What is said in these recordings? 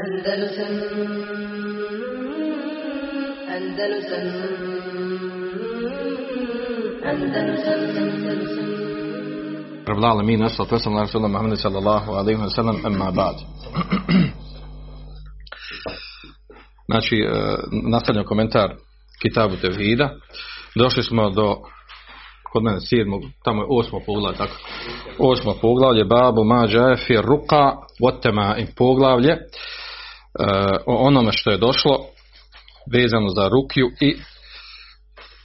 Andalusam Andalusam Andalusam Andalusam رب العالمين والصلاة والسلام على رسول الله محمد صلى الله عليه وسلم أما بعد Znači, e, nastavljam komentar Kitabu Tevhida. Došli smo do, kod mene sedmog, tamo je osmo poglavlje, tako? Osmo poglavlje, babu mađa fi ruka votema i poglavlje e, o onome što je došlo vezano za rukju i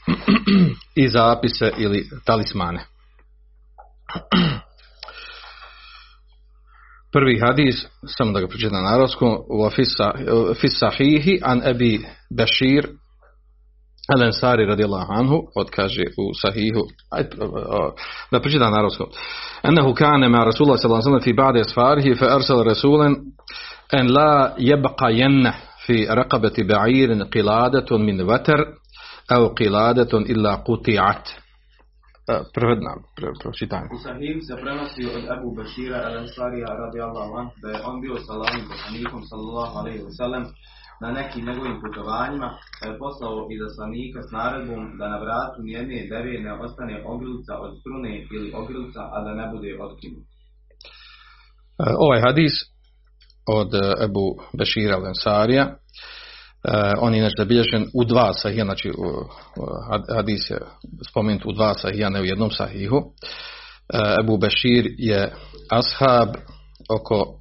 i zapise ili talismane. Prvi hadis, samo da ga pročitam na arabskom, u fis sahihi an Ebi Bashir al Ansari radijallahu anhu, od kaže u sahihu, aj, da pročitam na arabskom. Ennehu kane ma Rasulullah sallallahu alaihi fi ba'de asfarihi fa en la jebqa jenne fi raqabati ba'irin qiladatun min vatar au qiladatun illa quti'at. Prevedna, pročitanje. U Sahih se prenosi od Abu Bashira al-Ansarija radijallahu anhu da je on bio sa poslanikom sallallahu alaihi wa sallam na nekim njegovim putovanjima pa je poslao izaslanika s naredbom da na vratu nijedne deve ne ostane ogrlica od strune ili ogrlica, a da ne bude otkinut. Ovaj hadis od Abu Bashira al-Ansarija Uh, on je inače zabilježen u dva sahija, znači hadis je spomenut u dva sahija, ne u jednom sahihu. Uh, Ebu Bešir je ashab oko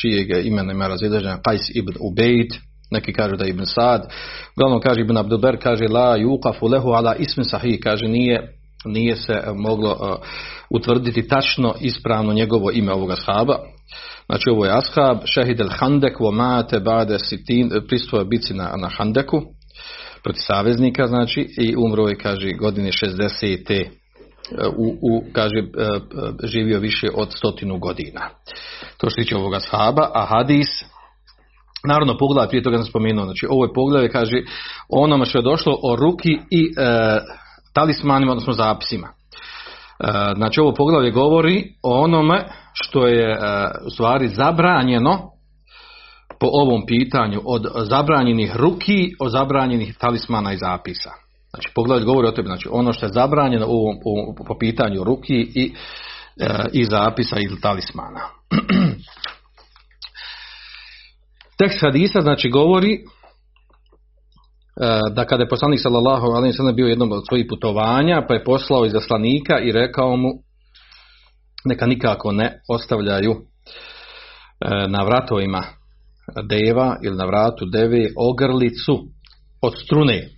čijeg imena ima razilaženja Qais ibn Ubejd, neki kažu da je ibn Sad, uglavnom kaže ibn Abduber, kaže la yuqafu lehu ala ismi sahih, kaže nije nije se moglo utvrditi tačno ispravno njegovo ime ovoga ashaba. Znači ovo je ashab, šehid el Handek, vo mate bade sitin, pristupa bici na, na Handeku, proti saveznika, znači, i umro je, kaže, godine 60. U, u, kaže, živio više od stotinu godina. To što tiče ovoga ashaba, a hadis, Naravno, pogled prije toga sam spomenuo, znači ovo je pogled, kaže, onome što je došlo o ruki i e, talismanima, odnosno zapisima. E, znači ovo poglavlje govori o onome što je e, u stvari zabranjeno po ovom pitanju od zabranjenih ruki, od zabranjenih talismana i zapisa. Znači poglavlje govori o tebi, znači ono što je zabranjeno u po, po pitanju ruki i, e, i zapisa ili talismana. Tekst hadisa znači govori da kada je poslanik sallallahu alejhi ve bio jednom od svojih putovanja, pa je poslao izaslanika i rekao mu neka nikako ne ostavljaju na vratovima deva ili na vratu deve ogrlicu od strune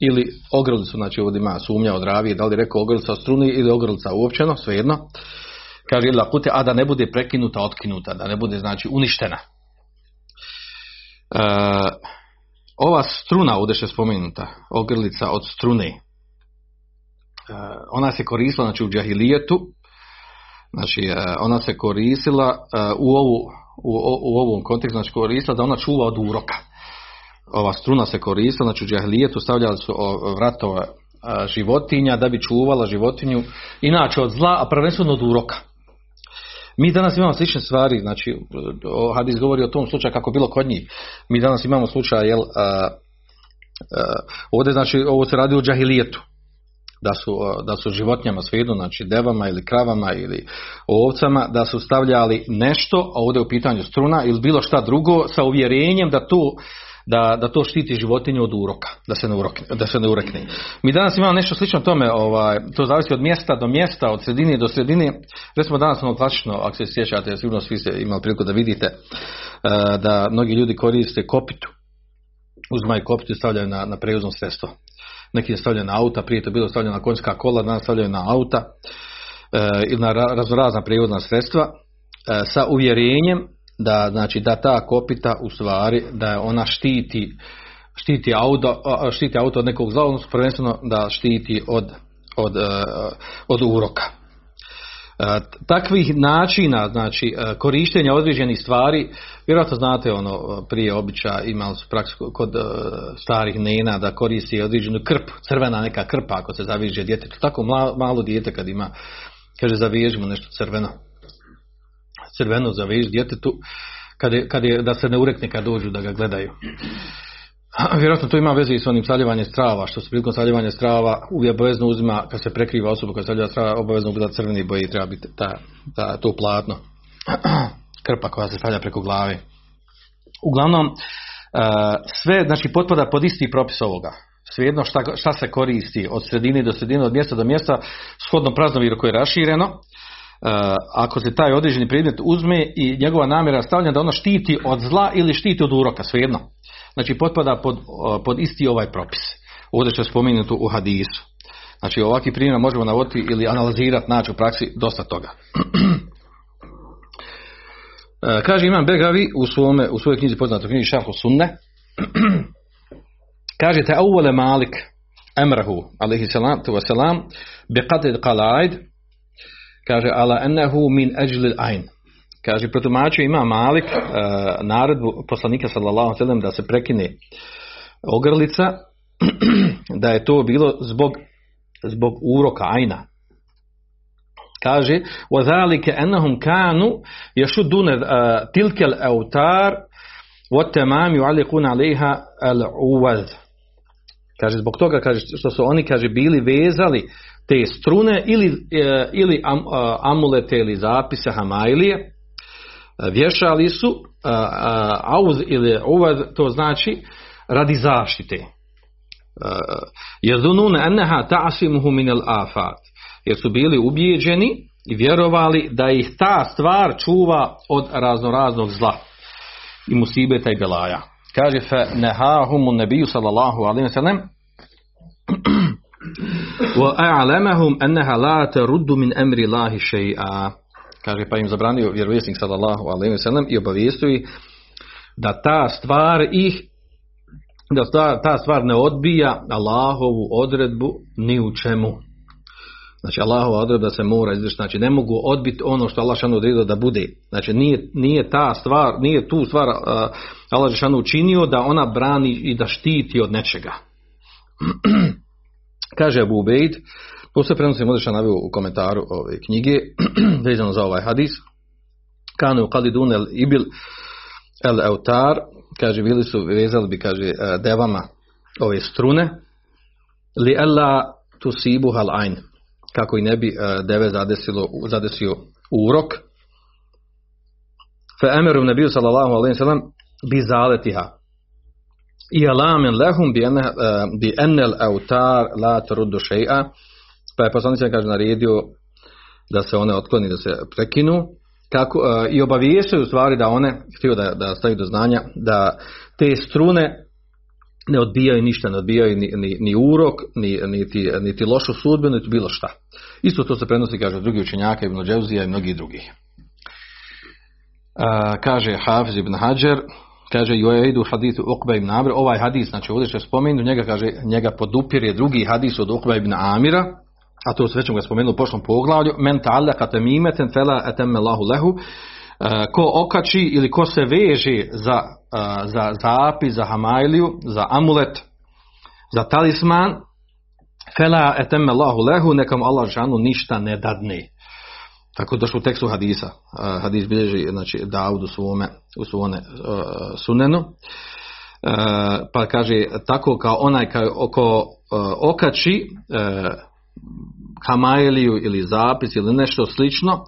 ili ogrlicu, znači ovdje ima sumnja od ravije, da li rekao ogrlica od strune ili ogrlica uopćeno, svejedno. Kaže ili lakute, a da ne bude prekinuta, otkinuta, da ne bude znači uništena. E, ova struna ovdje je spomenuta, ogrlica od strune, ona se koristila znači, u džahilijetu, znači ona se koristila u, ovu, u, u ovom kontekstu, znači koristila da ona čuva od uroka. Ova struna se koristila, znači u džahilijetu stavljali su vratova životinja da bi čuvala životinju, inače od zla, a prvenstveno od uroka. Mi danas imamo slične stvari, znači Hadis govori o tom slučaju kako bilo kod njih. Mi danas imamo slučaj, jel, a, a, ovdje znači ovo se radi o džahilijetu. Da su, da su životinjama svejedno, znači devama ili kravama ili ovcama, da su stavljali nešto, a ovdje u pitanju struna ili bilo šta drugo sa uvjerenjem da to da, da to štiti životinju od uroka, da se ne, urokne, da se ne urekne. Mi danas imamo nešto slično tome, ovaj, to zavisi od mjesta do mjesta, od sredine do sredine. Recimo danas ono klasično, ako se sjećate, sigurno svi ste imali priliku da vidite, da mnogi ljudi koriste kopitu. Uzmaju kopitu i stavljaju na, na prevozno sredstvo. Neki je stavljaju na auta, prije to bilo stavljeno na konjska kola, danas stavljaju na auta ili na raznorazna prevozna sredstva sa uvjerenjem da znači da ta kopita u stvari da ona štiti štiti auto, štiti auto od nekog zla, prvenstveno da štiti od, od, od uroka. Takvih načina, znači korištenja određenih stvari, vjerojatno znate ono prije običaja imali su praksu kod starih nena da koristi određenu krp, crvena neka krpa ako se zaviže djetetu. Tako malo, malo dijete kad ima, kaže zaviježimo nešto crveno crveno za već djetetu, kad je, kad je, da se ne urekne kad dođu da ga gledaju. Vjerojatno to ima veze i s onim saljivanjem strava, što se prilikom saljevanja strava uvijek obavezno uzima, kad se prekriva osoba koja saljeva strava, obavezno bude crveni boje i treba biti ta, ta, to platno. Krpa koja se stavlja preko glave. Uglavnom, sve, znači, potpada pod isti propis ovoga. Svejedno šta, šta se koristi od sredine do sredine, od mjesta do mjesta, shodno praznoviru koje je rašireno, ako se taj određeni predmet uzme i njegova namjera stavlja da ono štiti od zla ili štiti od uroka, svejedno. Znači potpada pod, pod isti ovaj propis. Ovdje što je spomenuto u hadisu. Znači ovakvi primjer možemo navoditi ili analizirati, naći u praksi dosta toga. Kaže Imam Begavi u, svome, u svojoj knjizi poznatoj knjizi Šarhu Sunne kaže te Malik emrahu alaihi salatu wasalam bi qadid qalaid kaže ala ennehu min ajlil ain kaže protumačio ima Malik uh, naredbu poslanika sallallahu alejhi da se prekine ogrlica da je to bilo zbog zbog uroka ajna kaže وذلك انهم كانوا يشدون تلك الاوتار والتمام يعلقون عليها العوذ kaže zbog toga kaže što su oni kaže bili vezali te strune ili, e, ili am, amulete ili zapise Hamailije, e, vješali su auz ili uvad, to znači radi zaštite. E, Jezunune enneha ta'asimuhu min al afat. Jer su bili ubijeđeni i vjerovali da ih ta stvar čuva od raznoraznog zla i musibeta i belaja. Kaže fe nehahumu nebiju sallallahu wa sallam وَأَعْلَمَهُمْ أَنَّهَا لَا تَرُدُّ مِنْ أَمْرِ اللَّهِ شَيْئًا Kaže, pa im zabranio vjerovjesnik sallallahu alaihi wa sallam i obavijestuje da ta stvar ih da ta, ta stvar ne odbija Allahovu odredbu ni u čemu. Znači Allahova odredba se mora izvršiti, znači ne mogu odbiti ono što Allah šanu odredio da bude. Znači nije, nije ta stvar, nije tu stvar uh, Allah šanu učinio da ona brani i da štiti od nečega. Kaže Abu Ubejd, to se prenosi Modriša navio u komentaru ove knjige, vezano za ovaj hadis, kane u kalidun el ibil el eutar, kaže, bili su, vezali bi, kaže, e, devama ove strune, li ella tusibu hal ain, kako i ne bi e, deve zadesilo, zadesio urok, fe emeru nebiju sallallahu alaihi sallam bi zaletiha, i alamen lehum bi enel autar la truddu še'a pa je poslanik kaže naredio da se one otkloni, da se prekinu kako, uh, i obavijestaju u stvari da one, htio da, da stavi do znanja, da te strune ne odbijaju ništa, ne odbijaju ni, ni, ni urok, ni, niti, niti lošu sudbenu, niti bilo šta. Isto to se prenosi, kaže, drugi učenjaka, Ibn Dževzija i mnogi drugi. Uh, kaže Hafiz ibn Hajar, kaže Juaidu hadithu Uqba ibn Amir, ovaj hadis, znači ovdje je spomenu, njega kaže, njega podupire drugi hadis od Uqba ibn Amira, a to se već ga spomenuo u prošlom poglavlju, men tamimatan fala atamma Allahu lahu, e, ko okači ili ko se veže za, e, za zapis, za hamailiju, za amulet, za talisman, fela etem Allahu lehu, nekam Allah žanu ništa ne dadne. Tako došlo u tekstu hadisa. Hadis bilježi znači, Daud u svome, u svome uh, sunenu. Uh, pa kaže tako kao onaj oko okači hamailiju ili zapis ili nešto slično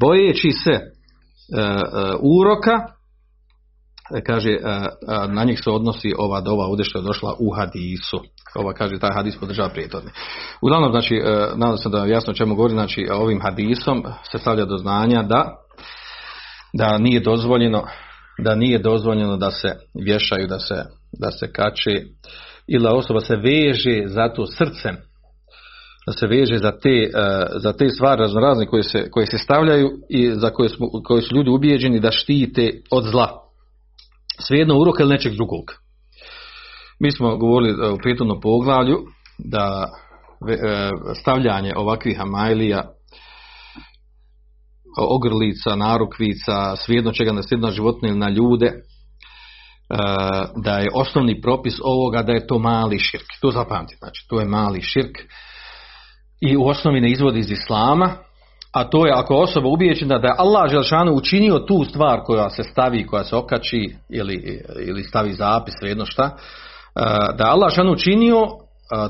bojeći se uroka kaže na njih se odnosi ova dova ovdje što je došla u hadisu ova kaže taj hadis podržava prijetorni. Uglavnom, znači, e, nadam se da jasno čemu govori, znači, ovim hadisom se stavlja do znanja da, da nije dozvoljeno da nije dozvoljeno da se vješaju, da se, da se kače ili da osoba se veže za to srcem, da se veže za te, e, za te stvari raznorazne koje se, koje se stavljaju i za koje, smo, koje su ljudi ubijeđeni da štite od zla. Svejedno urok ili nečeg drugog. Mi smo govorili e, u prijetnom poglavlju da e, stavljanje ovakvih amajlija ogrlica, narukvica, svijedno čega na svijedno životinje ili na ljude, e, da je osnovni propis ovoga da je to mali širk. To zapamtite, znači to je mali širk i u osnovi ne izvodi iz islama a to je ako osoba ubijeđena da je Allah Želšanu učinio tu stvar koja se stavi, koja se okači ili, ili stavi zapis, jedno šta, e, da je Allah Želšanu učinio e,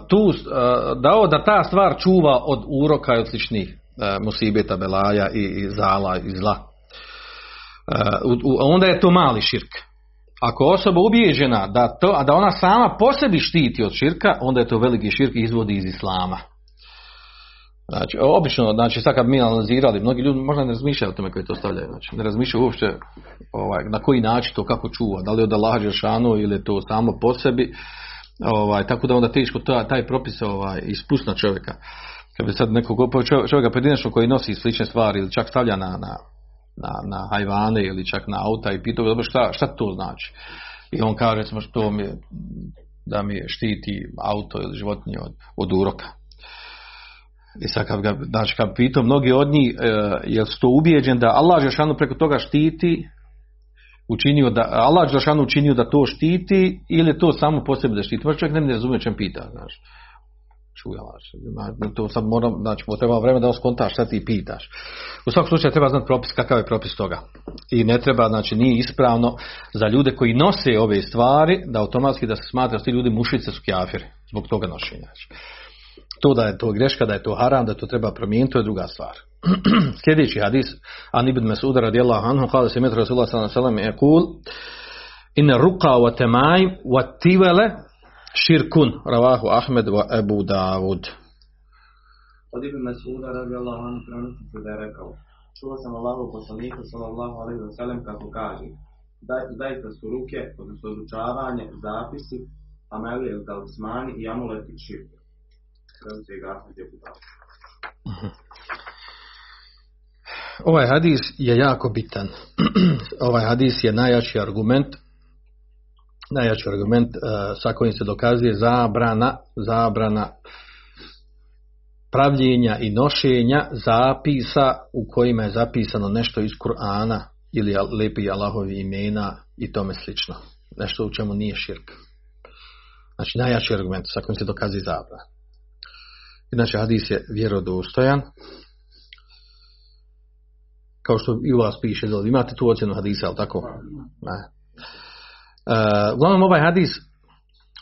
tu, dao da ta stvar čuva od uroka i od sličnih musibeta, belaja i, zala i zla. Onda je to mali širk. Ako osoba ubijeđena da, to, da ona sama po sebi štiti od širka, onda je to veliki širk i izvodi iz islama. Znači, obično, znači sad kad mi analizirali, mnogi ljudi možda ne razmišljaju o tome koji to stavljaju, znači ne razmišljaju uopće ovaj, na koji način to kako čuva, da li od Allah Žešanu ili je to samo po sebi, ovaj, tako da onda teško taj, taj propis ovaj, ispusna čovjeka. Kad bi sad nekog čovjeka pojedinačno koji nosi slične stvari ili čak stavlja na, na, na, na hajvane ili čak na auta i pitao dobro šta, šta to znači. I on kaže recimo što mi da mi štiti auto ili životinje od, od uroka. I sad kad ga, znači kad pitao mnogi od njih, e, jel su to ubijeđen da Allah Žešanu preko toga štiti, učinio da, Allah Žešanu učinio da to štiti ili to samo po sebi da štiti. Možda čovjek ne razumije čem pita, znaš. Čuja, znači, to sad moram, znači, treba vremena da oskontaš šta ti pitaš. U svakom slučaju treba znati propis, kakav je propis toga. I ne treba, znači, nije ispravno za ljude koji nose ove stvari, da automatski da se smatra da ti ljudi mušice su kjafiri, zbog toga nošenja. Znači to da je to greška, da je to haram, da to treba promijeniti, to je druga stvar. Sljedeći hadis, an ibn Mas'ud radijallahu anhu, kada se metra Rasulullah sallallahu alaihi kul, in ruqa wa temaj wa tivele širkun, ravahu Ahmed wa Ebu Davud. Od ibn Mas'uda radijallahu anhu prenosi se da je rekao, čuo sam Allahu poslanika sallallahu alaihi wa sallam kako kaže, dajte su ruke, odnosno odučavanje, zapisi, amelije, talismani i amuleti širk. Ovaj hadis je jako bitan. ovaj hadis je najjači argument najjači argument uh, sa kojim se dokazuje zabrana zabrana pravljenja i nošenja zapisa u kojima je zapisano nešto iz Kur'ana ili lepi Allahovi imena i tome slično. Nešto u čemu nije širk. Znači najjači argument sa kojim se dokazuje zabrana. Inače, hadis je vjerodostojan. Kao što i u vas piše, imate tu ocjenu hadisa, ali tako? Ne. Uh, uglavnom, ovaj hadis,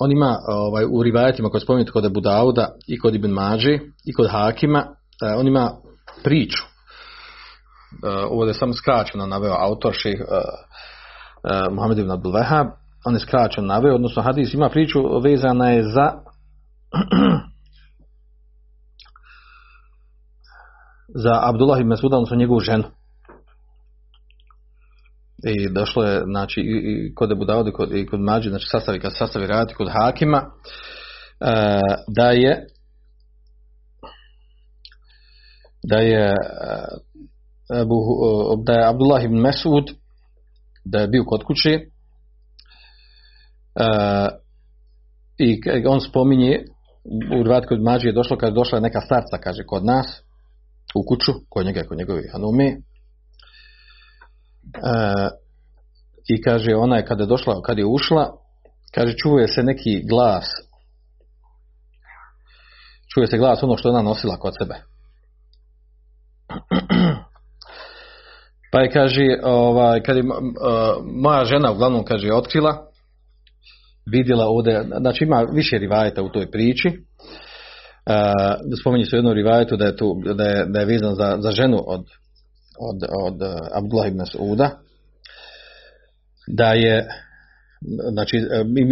on ima ovaj, u rivajetima koje spominjete kod Abu Dauda i kod Ibn Mađe i kod Hakima, uh, on ima priču. Uh, ovo je sam skraćeno naveo autor uh, Muhammed ibn Abdul on je skraćeno naveo, odnosno hadis ima priču vezana je za za Abdullah ibn Mesuda, odnosno njegovu ženu. I došlo je, znači, i, kod Ebu Davode, kod, i kod Mađi, znači sastavi, kad sastavi raditi kod Hakima, e, da je da je Abu, da je Abdullah ibn Mesud da je bio kod kuće e, i on spominje u Rvat kod Mađi je došlo kad je došla neka starca kaže kod nas u kuću, kod njega, kod njegove hanume. E, I kaže, ona je kada je došla, kad je ušla, kaže, čuje se neki glas, čuje se glas ono što ona nosila kod sebe. Pa je, kaže, ovaj, kad je moja žena uglavnom, kaže, otkrila, vidjela ovdje, znači ima više rivajeta u toj priči, spominje se u jednom rivajetu da je, tu, da je, da je vezan za, za ženu od, od, od uh, Abdullah ibn Sauda da je znači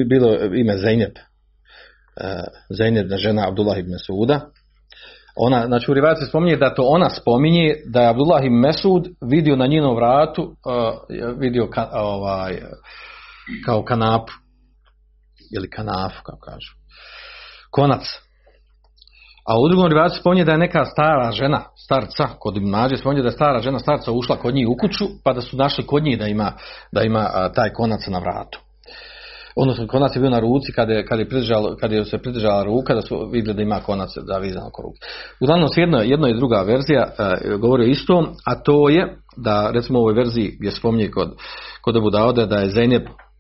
bilo ime Zeynep uh, Zeynep da žena Abdullah ibn Sauda ona, znači u se spominje da to ona spominje da je Abdullah ibn Mesud vidio na njenom vratu uh, vidio ka, ovaj, kao kanapu ili kanafu kao kažu. Konac a u drugom rivatu spominje da je neka stara žena, starca, kod mlađe spominje da je stara žena, starca ušla kod njih u kuću, pa da su našli kod njih da ima, da ima taj konac na vratu. Odnosno, konac je bio na ruci kad je, kad je, kad je se pridržala ruka, da su vidjeli da ima konac zavizan oko ruke. Uglavnom, jedna, jedna i druga verzija a, govori o istom, a to je da, recimo u ovoj verziji gdje spominje kod, kod Abu Dauda da je Zeynep E,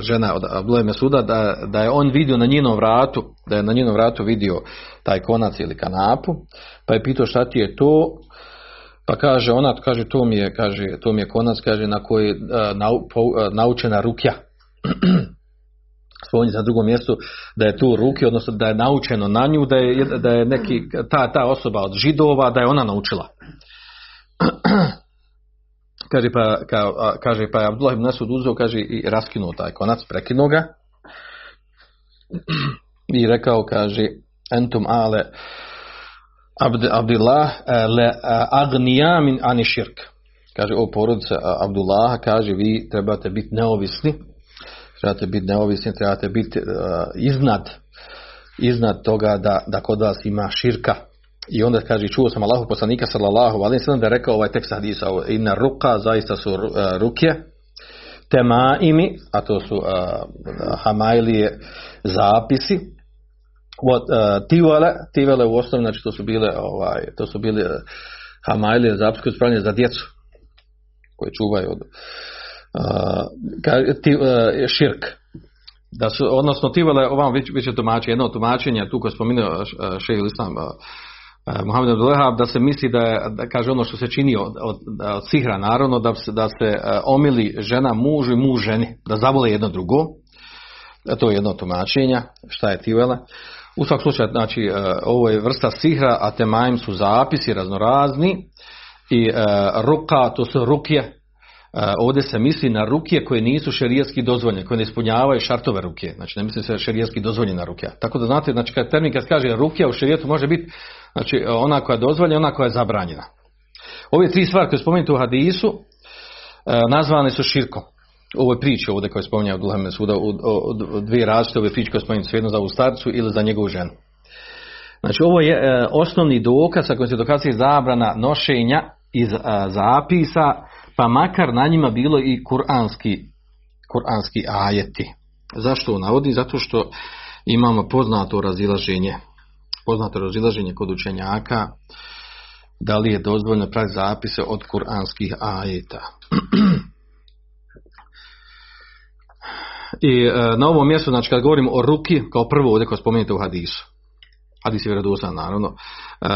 žena od Abdullah Mesuda da, da je on vidio na njenom vratu, da je na njenom vratu vidio taj konac ili kanapu, pa je pitao šta ti je to, Pa kaže ona, kaže to mi je, kaže to mi je konac, kaže na koji nau, po, naučena rukja. Spominje na drugom mjestu da je tu ruke, odnosno da je naučeno na nju, da je, da je neki, ta, ta osoba od židova, da je ona naučila. kaže pa, ka, kaže pa je Abdullah ibn Nasud uzeo, kaže i raskinuo taj konac, prekinuo ga i rekao, kaže, entum ale Abd, Abdullah le agnija min ani širk. Kaže, o porodice Abdullaha, kaže, vi trebate biti neovisni, trebate biti neovisni, trebate biti uh, iznad, iznad toga da, da kod vas ima širka. I onda kaže, čuo sam Allahu poslanika sallallahu alaihi sallam da je rekao ovaj tekst hadisa, inna ruka, zaista su uh, ruke, tema imi, a to su uh, hamailije zapisi, od uh, tivale, tivale u osnovi, znači to su bile, ovaj, to su bile uh, hamailije zapisi koje su za djecu, koje čuvaju od uh, ti, širk. Da su, odnosno tivale, ovam već, već je tumačenje, jedno tumačenje, tu koje spominao šehi Islam, uh, Muhammed Abdullahab, da se misli da da kaže ono što se čini od, od, od sihra, naravno, da se, da se omili žena mužu i muž ženi, da zavole jedno drugo. To je jedno tumačenja, šta je tivela. U svakom slučaju, znači, ovo je vrsta sihra, a temajim su zapisi raznorazni i ruka, to su rukje, ovdje se misli na rukje koje nisu šerijetski dozvoljene, koje ne ispunjavaju šartove ruke. Znači ne misli se šerijetski dozvoljena rukja. Tako da znate, znači kad termin kad kaže rukja u šerijetu može biti znači ona koja je dozvoljena, ona koja je zabranjena. Ove tri stvari koje spomenute u hadisu nazvane su širkom. Ovo je priča ovdje koje spominje od Ulhame suda u, dvije različite ove priče koje spominje svejedno za ovu starcu ili za njegovu ženu. Znači ovo je e, osnovni dokaz sa kojim se dokazuje zabrana nošenja iz zapisa pa makar na njima bilo i kuranski, kuranski ajeti. Zašto navodi? Zato što imamo poznato razilaženje, poznato razilaženje kod učenjaka, da li je dozvoljno praviti zapise od kuranskih ajeta. I e, na ovom mjestu, znači kad govorimo o ruki, kao prvo ovdje kao spomenute u hadisu, hadis je vjerodostan naravno, e,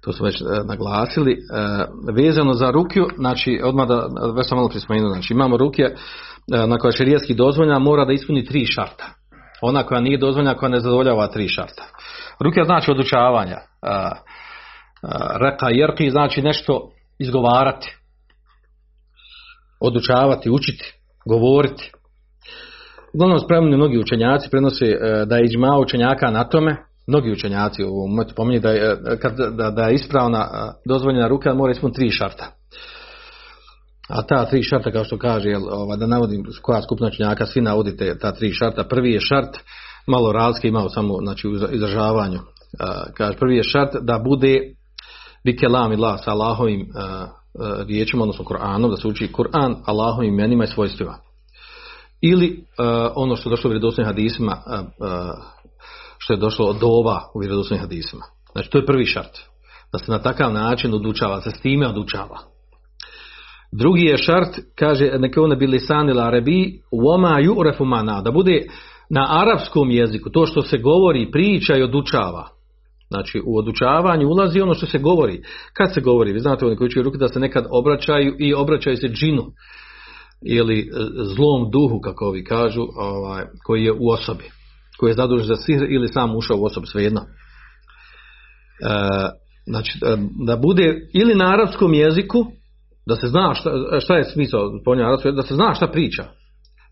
to su već e, naglasili, e, vezano za rukiju, znači odmah da, već sam malo prispomenuo, znači imamo rukje e, na koja je širijetski dozvoljena, mora da ispuni tri šarta. Ona koja nije dozvoljena, koja ne zadovoljava tri šarta. Rukija znači odučavanja. E, e, reka jerki znači nešto izgovarati. Odučavati, učiti, govoriti. Uglavnom spremni mnogi učenjaci prenose e, da je iđma učenjaka na tome, mnogi učenjaci u momentu pominju da je, kad, da, da je ispravna dozvoljena ruka mora ispuniti tri šarta. A ta tri šarta kao što kaže, jel, ova, da navodim koja skupna učenjaka, svi navodite ta tri šarta. Prvi je šart, malo razlike imao samo znači, u izražavanju. kaže, prvi je šart da bude bikelam ila sa Allahovim riječima, odnosno Kur'anom, da se uči Kur'an Allahovim imenima i svojstvima. Ili ono što došlo u vjerodostojnim hadisima što je došlo od ova u vjerodostojnim hadisima. Znači to je prvi šart. Da se na takav način odučava, se s time odučava. Drugi je šart, kaže, neke one bili sanil arabi, uoma ju'refu mana, da bude na arapskom jeziku, to što se govori, priča i odučava. Znači, u odučavanju ulazi ono što se govori. Kad se govori, vi znate, oni koji učiju ruke da se nekad obraćaju i obraćaju se džinu ili zlom duhu, kako ovi kažu, ovaj, koji je u osobi koji je zadužen za sihr ili sam ušao u osobu, svejedno. E, znači, da bude ili na arapskom jeziku, da se zna šta, šta je smisao da se zna šta priča.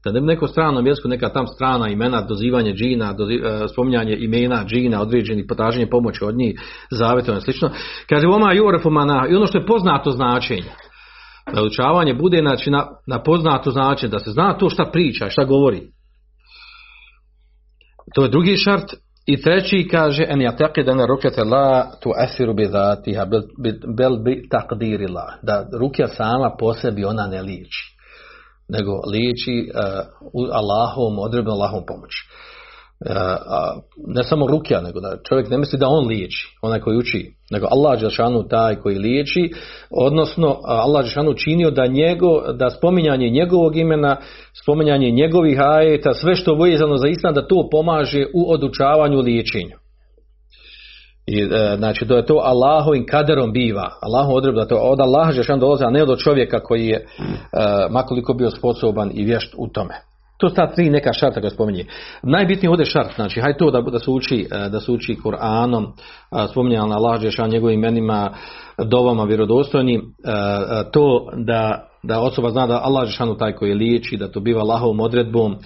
Da ne neko stranom jeziku, neka tam strana imena, dozivanje džina, doziv, spominjanje imena džina, određeni potraženje pomoći od njih, zavjetovanje slično. Kaže, oma jurefumana, i ono što je poznato značenje. Da učavanje bude znači, na, na poznato značenje, da se zna to šta priča, šta govori. To je drugi šart. I treći kaže en yataqid an rukata la tu'athiru bi dhatiha bel bi taqdiri la. Da rukja sama po sebi ona ne liči. Nego liči uh, Allahom, odredbom Allahom pomoći. Uh, ne samo rukja, nego da čovjek ne misli da on liječi, onaj koji uči, nego Allah Đelšanu taj koji liječi, odnosno Allah Đelšanu činio da, njego, da spominjanje njegovog imena, spominjanje njegovih ajeta, sve što je vezano za islam, da to pomaže u odučavanju liječenju. I, e, znači, da je to Allahovim kaderom biva. Allahu odredba da to od Allaha Žešan dolazi, a ne od čovjeka koji je e, makoliko bio sposoban i vješt u tome. To tri neka šarta koja spominje. Najbitniji ovdje šart, znači, hajde to da, da se uči, e, da se uči Kur'anom, spominje na Allah Žešan njegovim imenima, dovama vjerodostojnim, e, e, to da, da osoba zna da Allah Žešanu taj koji je liječi, da to biva Allahovom odredbom,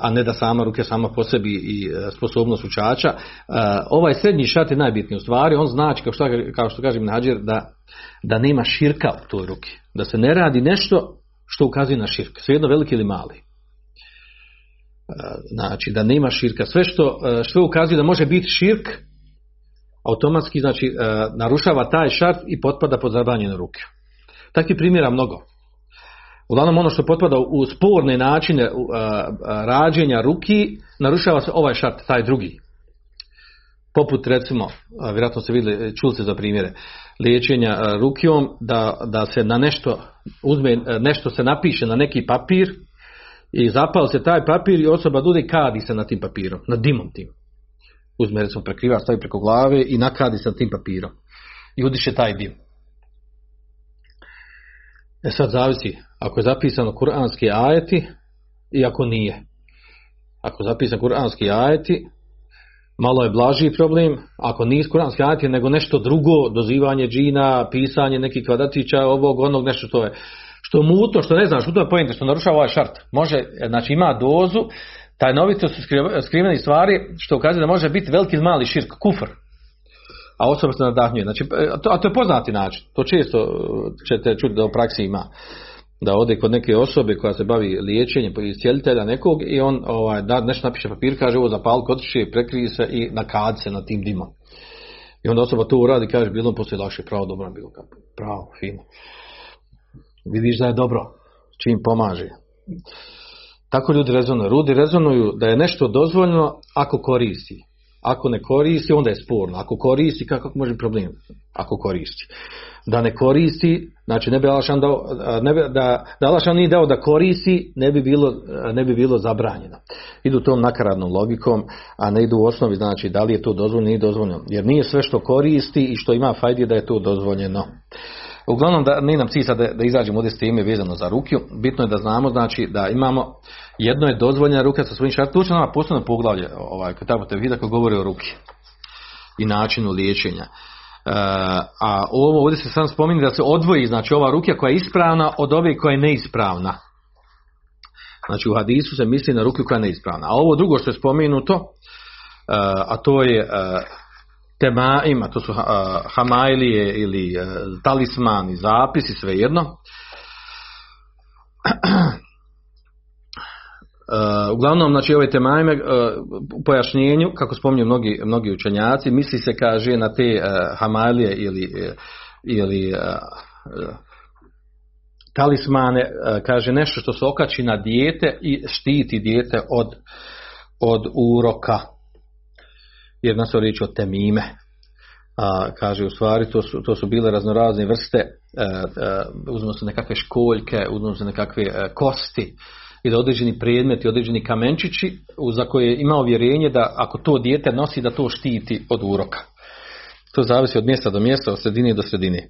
a ne da sama ruke sama po sebi i sposobnost učača. Ovaj srednji šart je najbitniji u stvari, on znači, kao što, kao što kažem Nađer, da, da nema širka u toj ruki. Da se ne radi nešto što ukazuje na širk, svejedno veliki ili mali. Znači, da nema širka. Sve što, što ukazuje da može biti širk, automatski znači narušava taj šart i potpada pod zabranjene ruke. Takvih primjera mnogo. Uglavnom ono što potpada u sporne načine rađenja ruki, narušava se ovaj šart, taj drugi. Poput recimo, vjerojatno se vidjeli, čuli se za primjere, liječenja rukijom, da, da se na nešto uzme, nešto se napiše na neki papir i zapao se taj papir i osoba dude kadi se na tim papirom, na dimom tim. Uzme recimo prekriva, stavi preko glave i nakadi se na tim papirom. I udiše taj dim. E sad zavisi, ako je zapisano kuranski ajeti i ako nije. Ako je zapisan kuranski ajeti, malo je blaži problem, ako nije kuranski ajeti, nego nešto drugo, dozivanje džina, pisanje nekih kvadratića, ovog, onog, nešto što je što muto, što ne znaš, u to je pojente, što narušava ovaj šart. Može, znači ima dozu, tajnovito su skrivene stvari, što ukazuje da može biti veliki ili mali širk, kufr. A osoba se nadahnjuje. Znači, a to je poznati način. To često ćete čuti da u praksi ima da ode kod neke osobe koja se bavi liječenjem iscijelitelja nekog i on ovaj, da nešto napiše papir, kaže ovo zapal kod prekrije se i nakad se na tim dimom. I onda osoba to uradi kaže bilo poslije lakše, pravo dobro bilo. Pravo, fino. Vidiš da je dobro, čim pomaže. Tako ljudi rezonuju. Ljudi rezonuju da je nešto dozvoljno ako koristi. Ako ne koristi, onda je sporno. Ako koristi, kako može problem? Ako koristi da ne koristi, znači ne bi Alašan dao, ne bi, da, da Alašan nije dao da koristi, ne bi bilo, ne bi bilo zabranjeno. Idu tom nakaradnom logikom, a ne idu u osnovi, znači da li je to dozvoljeno, nije dozvoljeno. Jer nije sve što koristi i što ima fajdi da je to dozvoljeno. Uglavnom, da, nije nam cilj sad da, izađemo ovdje s time vezano za rukiju. Bitno je da znamo, znači, da imamo, jedno je dozvoljena ruka sa svojim šartom. Tu će nama posebno poglavlje, ovaj, kad tako te vidi, koji govori o ruki i načinu liječenja. E, a ovo ovdje se sam spominje da se odvoji znači ova ruka koja je ispravna od ove koja je neispravna. Znači u hadisu se misli na ruku koja je neispravna. A ovo drugo što je spomenuto, e, a to je e, tema ima, to su hamajlije ili talismani, zapisi, svejedno. Uh, uglavnom, znači ove temajme, uh, u pojašnjenju, kako spominju mnogi, mnogi učenjaci, misli se, kaže, na te uh, hamalije ili, ili talismane, kaže nešto što se okači na dijete i štiti dijete od, od uroka. Jer nas riječ o temime. A, kaže, u stvari, to su, to su bile raznorazne vrste, uzmu se nekakve školjke, uzmu se nekakve kosti, ili određeni predmeti, određeni kamenčići za koje ima uvjerenje da ako to dijete nosi da to štiti od uroka. To zavisi od mjesta do mjesta, od sredine do sredine.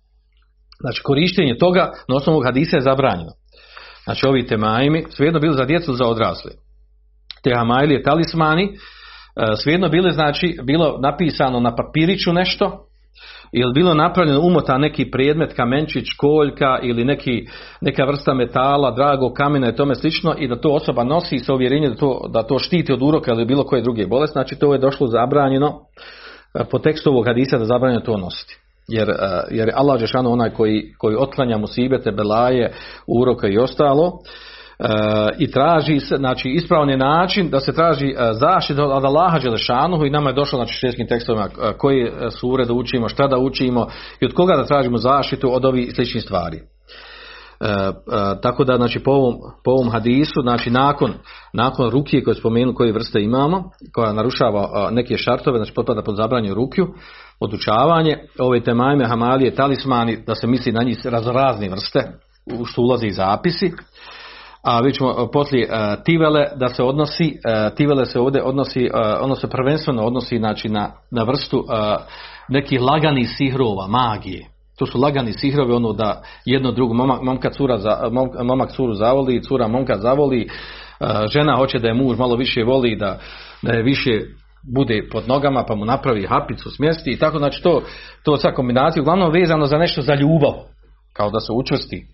znači korištenje toga na osnovu hadisa je zabranjeno. Znači ovi temajmi svejedno bili za djecu za odrasle. Te hamajlije talismani e, svejedno bile znači bilo napisano na papiriću nešto ili bilo napravljeno umota neki predmet, kamenčić, koljka ili neki, neka vrsta metala, drago kamena i tome slično i da to osoba nosi sa uvjerenjem da to, da to štiti od uroka ili bilo koje druge bolesti, znači to je došlo zabranjeno e, po tekstu ovog hadisa da zabranjeno to nositi. Jer, e, jer Allah Žešanu onaj koji, koji otlanja musibete, belaje, uroka i ostalo, i traži se, znači ispravan je način da se traži e, zaštita od Allaha Đelešanuhu i nama je došlo znači šeskim tekstovima e, koji sure da učimo, šta da učimo i od koga da tražimo zaštitu od ovih sličnih stvari. E, tako da znači po ovom, po ovom hadisu znači nakon, nakon rukije koje spomenu koje vrste imamo koja narušava neke šartove znači potpada pod zabranju rukiju odučavanje ove temajme hamalije talismani da se misli na njih raznorazne vrste u što ulaze i zapisi a vi ćemo uh, poslije uh, tivele da se odnosi, uh, tivele se ovdje odnosi, ono se prvenstveno odnosi znači, na, na vrstu nekih laganih sihrova, magije. To su lagani sihrovi, ono da jedno drugo, momak, momka cura za, mom- momak curu zavoli, cura momka zavoli, žena hoće da je muž malo više voli, da, da je više bude pod nogama pa mu napravi hapicu, smjesti i tako, znači to, to sa kombinacija, uglavnom vezano za nešto za ljubav, kao da se učvrsti.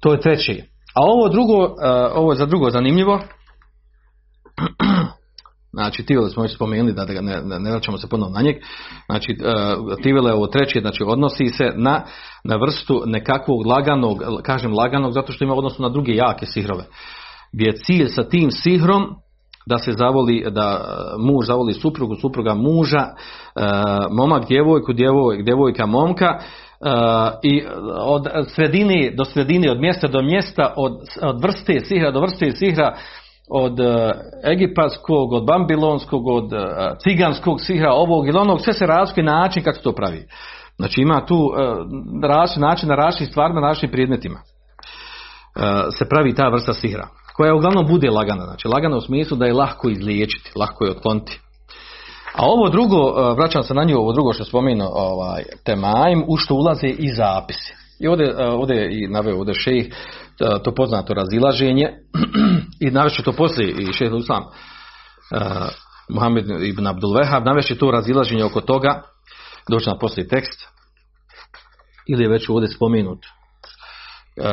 To je treće. A ovo drugo, ovo je za drugo zanimljivo. Znači, Tivele smo već spomenuli, da ne, ne, ne vraćamo se ponovno na njeg. Znači, Tivele ovo treće, znači odnosi se na, na vrstu nekakvog laganog, kažem laganog, zato što ima odnosu na druge jake sihrove. Gdje je cilj sa tim sihrom da se zavoli, da muž zavoli suprugu, supruga muža, momak djevojku, djevoj, djevojka momka, i od sredine do sredine, od mjesta do mjesta, od, od vrste sihra do vrste sihra, od uh, egipatskog, od babilonskog, od uh, ciganskog sihra, ovog ili onog, sve se razlikuje način kako se to pravi. Znači ima tu uh, različit način na različitim stvarima, na različitim predmetima. Se pravi ta vrsta sihra, koja uglavnom bude lagana. Znači lagana u smislu da je lahko izliječiti, lahko je otkloniti. A ovo drugo, uh, vraćam se na nju, ovo drugo što spomenu, ovaj, temaim, u što ulaze i zapisi. I ovdje, uh, ovdje je i naveo ovdje šejh, to, to poznato razilaženje, i navešće to poslije i šejh Islam, uh, Muhammed ibn Abdul Wahab, navešće to razilaženje oko toga, doći na poslije tekst, ili je već ovdje spomenut,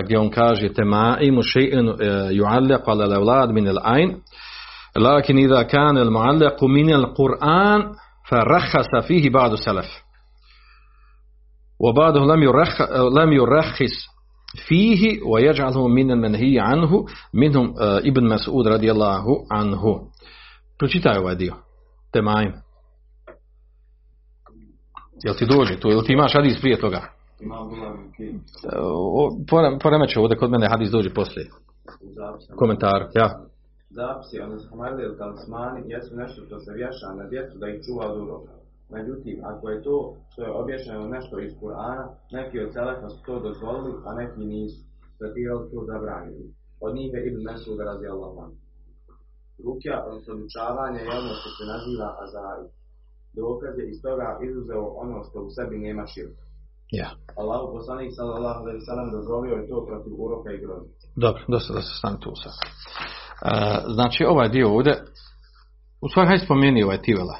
gdje on kaže, temaimu še'in uh, ju'allaq ala min al-ain, لكن إذا كان المعلق من القرآن فرخص فيه بعض السلف وبعضهم لم يرخ لم يرخص فيه ويجعله من المنهي عنه منهم آه، ابن مسعود رضي الله عنه تشتاي وديو تمام Jel ti dođe tu? Jel ti imaš hadis prije toga? Poremeće ovdje kod mene hadis dođe poslije. Komentar. Ja. Zapisi, odnosno hamarli ili talismani, jesu nešto što se vješa na djecu da ih čuva od uroka. Međutim, ako je to što je obješeno nešto iz Kur'ana, neki od selefa su to dozvolili, a neki nisu. Tretirali to zabranili. Od njih je Ibn Mesud radi Allah. Rukja, odnosno učavanje je ono što se naziva azari. Dokaz je iz toga izuzeo ono što u sebi nema širka. ja Allahu poslanik sallallahu alejhi ve sellem dozvolio je to protiv uroka i groza. Dobro, dosta da se stane tu sad. E, znači ovaj dio ovdje, u svoj hajde spomeni ovaj tivela.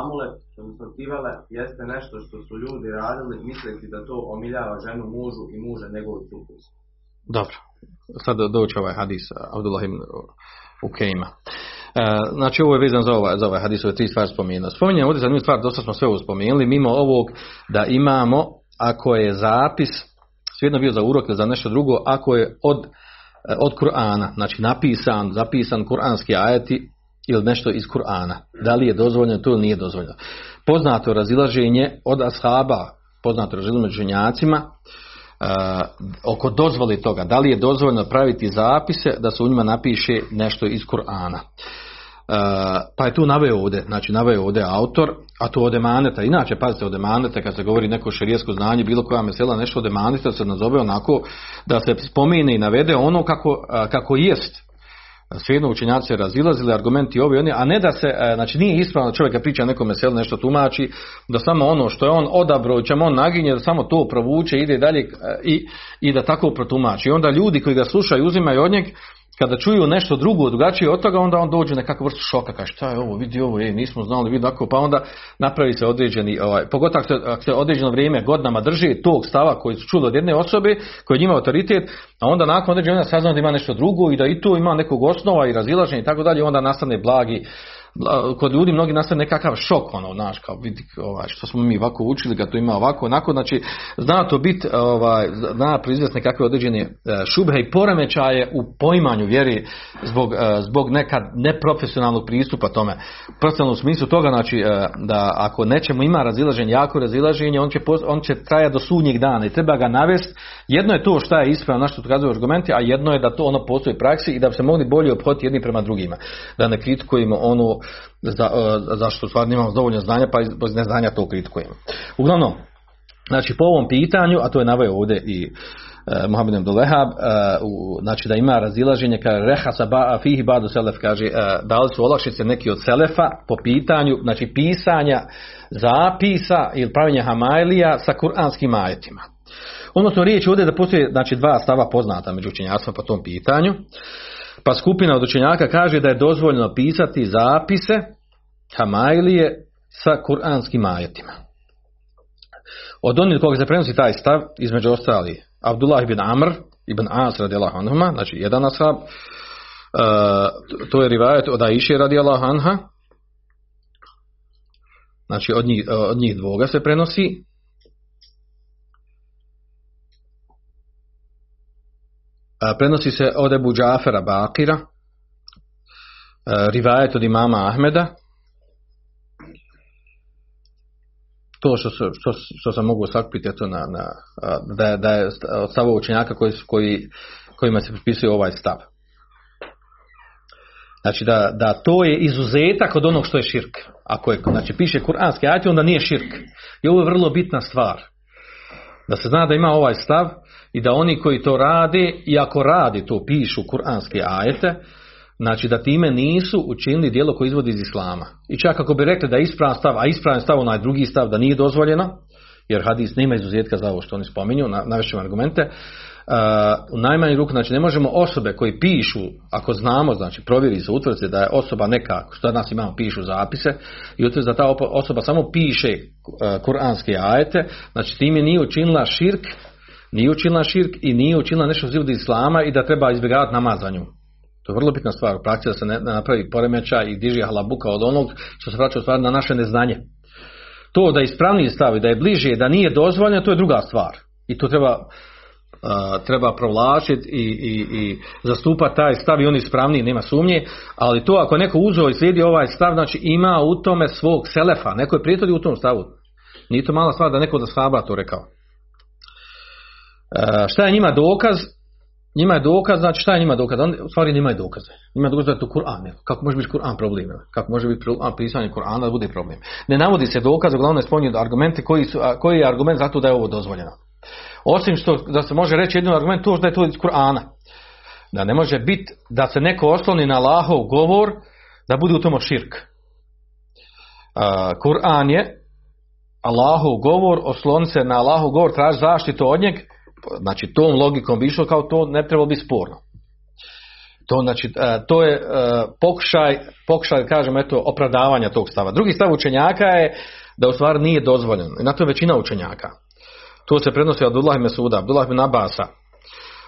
Amulet, odnosno tivele, jeste nešto što su ljudi radili misleći da to omiljava ženu mužu i muža njegovu supruzi. Dobro, sad doći ovaj hadis Abdullah ibn Ukejma. E, znači ovo je vezan za ovaj, za ovaj hadis, ove tri stvari spomenuo. Spominjem ovdje zanimljivu stvar, dosta smo sve ovo spomenuli, mimo ovog da imamo, ako je zapis, svejedno bio za urok ili za nešto drugo, ako je od, od Kur'ana, znači napisan, zapisan kuranski ajeti ili nešto iz Kur'ana. Da li je dozvoljeno to ili nije dozvoljeno. Poznato razilaženje od ashaba, poznato razilaženje među učenjacima, uh, oko dozvoli toga, da li je dozvoljeno praviti zapise da se u njima napiše nešto iz Kur'ana. Uh, pa je tu naveo ovdje, znači naveo ovdje autor, a to od emaneta, inače pazite od emaneta kad se govori neko šerijesko znanje, bilo koja mesela nešto od emaneta se nazove onako da se spomene i navede ono kako, uh, kako jest. Svejedno učenjaci razilazili, argumenti ovi oni, a ne da se, e, znači nije ispravno da čovjek kad priča nekom meselu nešto tumači, da samo ono što je on odabro, čemu on naginje, da samo to provuče, ide dalje e, i, i da tako protumači. I onda ljudi koji ga slušaju, uzimaju od njeg, kada čuju nešto drugo, drugačije od toga, onda on dođe nekakvu vrstu šoka, kaže šta je ovo, vidi ovo, ej, nismo znali, vidi tako, pa onda napravi se određeni, ovaj, pogotovo ako se, ako se određeno vrijeme godinama drži tog stava koji su čuli od jedne osobe, koji njima autoritet, a onda nakon određenog saznao da ima nešto drugo i da i to ima nekog osnova i razilaženja i tako dalje, onda nastane blagi, kod ljudi mnogi nastane nekakav šok, ono, znaš, kao vidi, ovaj, što smo mi ovako učili, ga to ima ovako, onako, znači, zna to biti, ovaj, zna proizvesti nekakve određene šubhe i poremećaje u poimanju vjeri zbog, zbog nekad neprofesionalnog pristupa tome. Profesionalnom smislu toga, znači, da ako nećemo ima razilaženje, jako razilaženje, on će, on će trajati do sudnjeg dana i treba ga navesti. Jedno je to šta je ispravno, na što dokazuju argumenti, a jedno je da to ono postoji u praksi i da bi se mogli bolje obhoditi jedni prema drugima. Da ne kritikujemo ono za, zašto stvarno imamo dovoljno znanja, pa iz neznanja to kritikujemo. Uglavnom, Znači po ovom pitanju, a to je naveo ovdje i uh, Muhammed Abdulehab, uh, u, znači da ima razilaženje, kaže rehasa ba, fihi badu selef, kaže uh, da li su olakšice neki od selefa po pitanju, znači pisanja zapisa ili pravljenja hamajlija sa kuranskim ajetima. Odnosno riječ ovdje da postoje znači, dva stava poznata među učenjacima po tom pitanju. Pa skupina od učenjaka kaže da je dozvoljeno pisati zapise hamajlije sa kuranskim ajetima. Od onih koga se prenosi taj stav, između ostali Abdullah ibn Amr ibn As radijallahu anhuma, znači jedan ashab, uh, to je rivajet od Aiše radijallahu anha, znači od njih, od njih dvoga se prenosi, prenosi se od Ebu Džafera Bakira, rivajet od imama Ahmeda, to što, što, što sam mogu sakupiti to na, na, da, da je od stavova učenjaka koji, koji, kojima se pripisuje ovaj stav. Znači da, da to je izuzetak od onog što je širk. Ako je, znači piše kuranski ajet, onda nije širk. I ovo je vrlo bitna stvar. Da se zna da ima ovaj stav i da oni koji to rade, i ako radi to pišu kuranske ajete, znači da time nisu učinili djelo koje izvodi iz islama. I čak ako bi rekli da je ispravan stav, a ispravan stav onaj drugi stav da nije dozvoljeno, jer hadis nema izuzetka za ovo što oni spominju, navešćemo argumente, uh, u najmanji ruku, znači ne možemo osobe koji pišu, ako znamo, znači provjeri se, utvrdi da je osoba neka, što nas imamo, pišu zapise, i utvrdi da ta osoba samo piše uh, kuranske ajete, znači time nije učinila širk, nije učinila širk i nije učinila nešto iz islama i da treba izbjegavati namazanju. To je vrlo bitna stvar u praksi da se ne, napravi poremeća i diži halabuka od onog što se vraća u stvari na naše neznanje. To da je ispravniji stav da je bliže, da nije dozvoljeno, to je druga stvar. I to treba, treba provlačiti i, i, i zastupati taj stav i on ispravniji, nema sumnje. Ali to ako neko uzeo i slijedi ovaj stav, znači ima u tome svog selefa. Neko je prijatelj u tom stavu. Nije to mala stvar da neko da sahaba to rekao. Uh, šta je njima dokaz? Njima je dokaz, znači šta je njima dokaz? On u stvari nemaju dokaze. Njima je da je to Kur'an. Kako može biti Kur'an problem? Kako može biti pisanje Kur'ana da bude problem? Ne navodi se dokaz, uglavnom spominju argumente koji, su, koji je argument za to da je ovo dozvoljeno. Osim što da se može reći jedan argument to da je to iz Kur'ana. Da ne može biti da se neko osloni na Allahov govor da bude u tomu širk. Kur'an je Allahov govor, oslon se na Allahov govor, traži zaštitu od njeg, znači tom logikom bi išlo kao to ne treba biti sporno. To, znači, to je pokušaj, pokušaj, kažem, eto, opravdavanja tog stava. Drugi stav učenjaka je da u stvari nije dozvoljeno. I na to je većina učenjaka. To se prenosi od Abdullah ibn Suda, Abdullah ibn Abasa,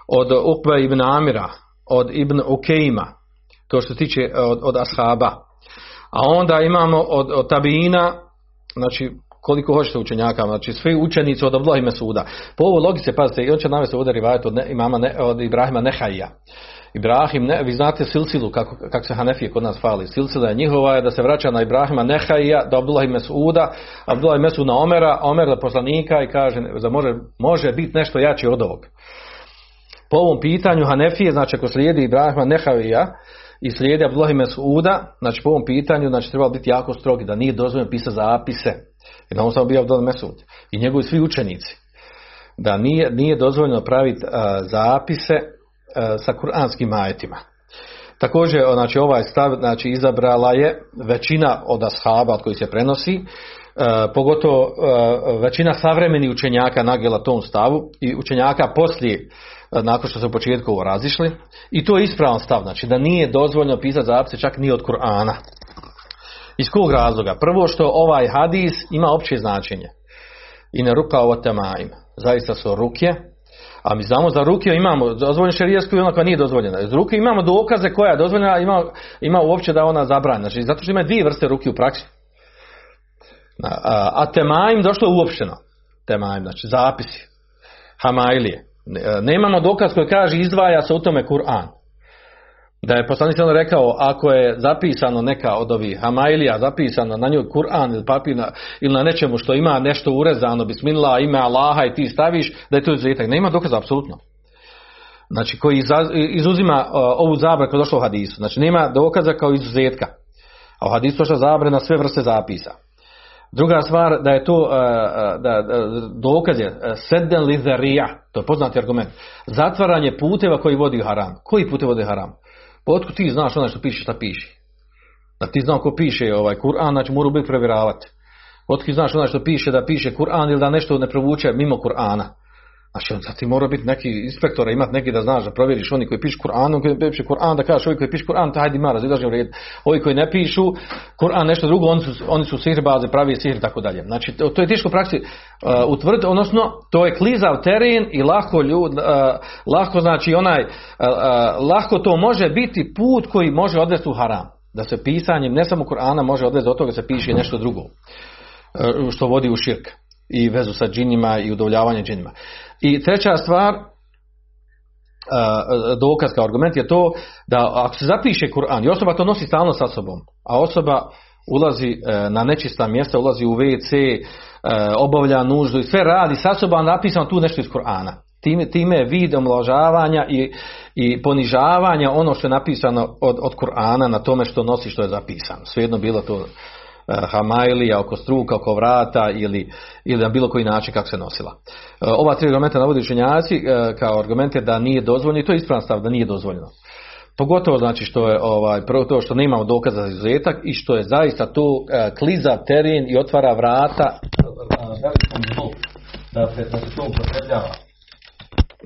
od Ukbe ibn Amira, od Ibn Ukejma, to što se tiče od, od Ashaba. A onda imamo od, od Tabina, znači koliko hoćete učenjaka, znači svi učenici od Abdullah ibn Suda. Po ovoj logici, pazite, i on će navesti ovdje rivajet od, imama ne, od Ibrahima Nehaija. Ibrahim, ne, vi znate silsilu, kako, kako se Hanefije kod nas fali. Silsila je njihova je da se vraća na Ibrahima Nehaija, do Abdullah ibn Suda, Abdullah Suda na Omera, Omer da poslanika i kaže da može, može biti nešto jači od ovog. Po ovom pitanju Hanefije, znači ako slijedi Ibrahima Nehaija i slijedi Abdullah ibn Suda, znači po ovom pitanju znači treba biti jako strogi, da nije dozvoljeno pisati zapise. I da on samo bio Abdullah Mesud. I njegovi svi učenici. Da nije, nije dozvoljeno praviti zapise sa kuranskim ajetima. Također, znači ovaj stav znači izabrala je većina od ashaba od koji se prenosi, pogotovo većina savremenih učenjaka nagela tom stavu i učenjaka poslije nakon što su u početku razišli i to je ispravan stav, znači da nije dozvoljno pisati zapise čak ni od Kur'ana. Iz kog razloga? Prvo što ovaj hadis ima opće značenje. I ne ruka ovo temaim. Zaista su ruke, a mi znamo za ruke imamo dozvoljenu šerijsku i ona koja nije dozvoljena. Za ruke imamo dokaze koja je dozvoljena, ima, ima uopće da ona zabranjena. Znači, zato što ima dvije vrste ruke u praksi. A, a temaim došlo uopšteno. Temaim, znači zapisi. Hamajlije. Nemamo dokaz koji kaže izdvaja se u tome Kur'an. Da je poslanik ono rekao, ako je zapisano neka od ovih Hamajlija, zapisano na njoj Kur'an ili papir na, ili na nečemu što ima nešto urezano, bismillah, ime Allaha i ti staviš, da je to izuzetak. Nema dokaza, apsolutno. Znači, koji izuzima ovu zabranu koja je došla u hadisu. Znači, nema dokaza kao izuzetka. A u hadisu došla zabrana sve vrste zapisa. Druga stvar da je to uh, da, da, dokaz je seden li to je poznati argument. Zatvaranje puteva koji vodi u haram. Koji pute vodi haram? Otkud ti znaš onaj što piše šta piše? Da ti znao ko piše ovaj Kur'an, znači mora uvijek provjeravati. Otkud ti znaš onaj što piše da piše Kur'an ili da nešto ne provuče mimo Kur'ana. Znači, onda ti mora biti neki inspektora, imati neki da znaš, da provjeriš oni koji pišu Kur'an, koji piše Kur'an, da kažeš ovi koji pišu Kur'an, hajde ima u red. Ovi koji ne pišu Kur'an nešto drugo, oni su, oni su sihrbaze, pravi sihr i tako dalje. Znači, to, to je teško u praksi uh, utvrditi, odnosno, to je klizav teren i lako ljud, uh, lako znači onaj, uh, uh, lako to može biti put koji može odvesti u haram. Da se pisanjem, ne samo Kur'ana, može odvesti do toga da se piše nešto drugo, uh, što vodi u širk i vezu sa džinima i udovoljavanje džinima. I treća stvar, dokaz kao argument je to da ako se zapiše Kur'an i osoba to nosi stalno sa sobom, a osoba ulazi e, na nečista mjesta, ulazi u WC, e, obavlja nuždu i sve radi sa sobom, napisano tu nešto iz Kur'ana. Time, time je vid omlažavanja i, i ponižavanja ono što je napisano od, od Kur'ana na tome što nosi što je zapisano. Svejedno bilo to hamailija, oko struka, oko vrata ili, ili na bilo koji način kako se nosila. Eh, ova tri argumenta navodi učenjaci eh, kao argumente da nije dozvoljeno i to je ispravan stav da nije dozvoljeno. Pogotovo znači što je ovaj prvo to što nemamo dokaza za izuzetak i što je zaista tu kliza teren i otvara vrata da se, da se to upotrebljava.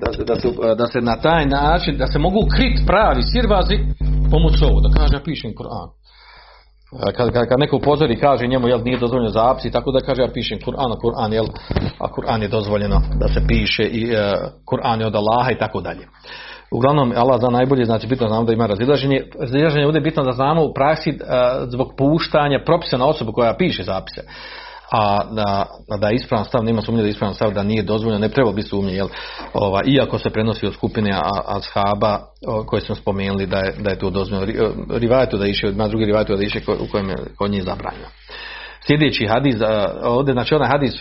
Da se, da, se, da se na taj način, da se mogu krit pravi sirvazi pomoću ovo, da kaže pišem Koran kad, kad, kad neko upozori kaže njemu jel nije dozvoljeno zapisi tako da kaže ja pišem Kur'an Kur'an jel a Kur'an je dozvoljeno da se piše i uh, Kur'an je od Allaha i tako dalje. Uglavnom Allah za najbolje znači bitno znamo da ima razilaženje. Razilaženje je bitno da znamo u praksi uh, zbog puštanja propisa na osobu koja piše zapise a da, da je ispravan stav, nema sumnje da je ispravan stav da nije dozvoljeno, ne treba biti sumnje, jel, ova, iako se prenosi od skupine ashaba koje smo spomenuli da je, da je to dozvoljeno. Rivajtu da iše, ima drugi rivajtu da iše u kojem je kod njih zabranjeno. Sljedeći hadis, ovdje, znači onaj hadis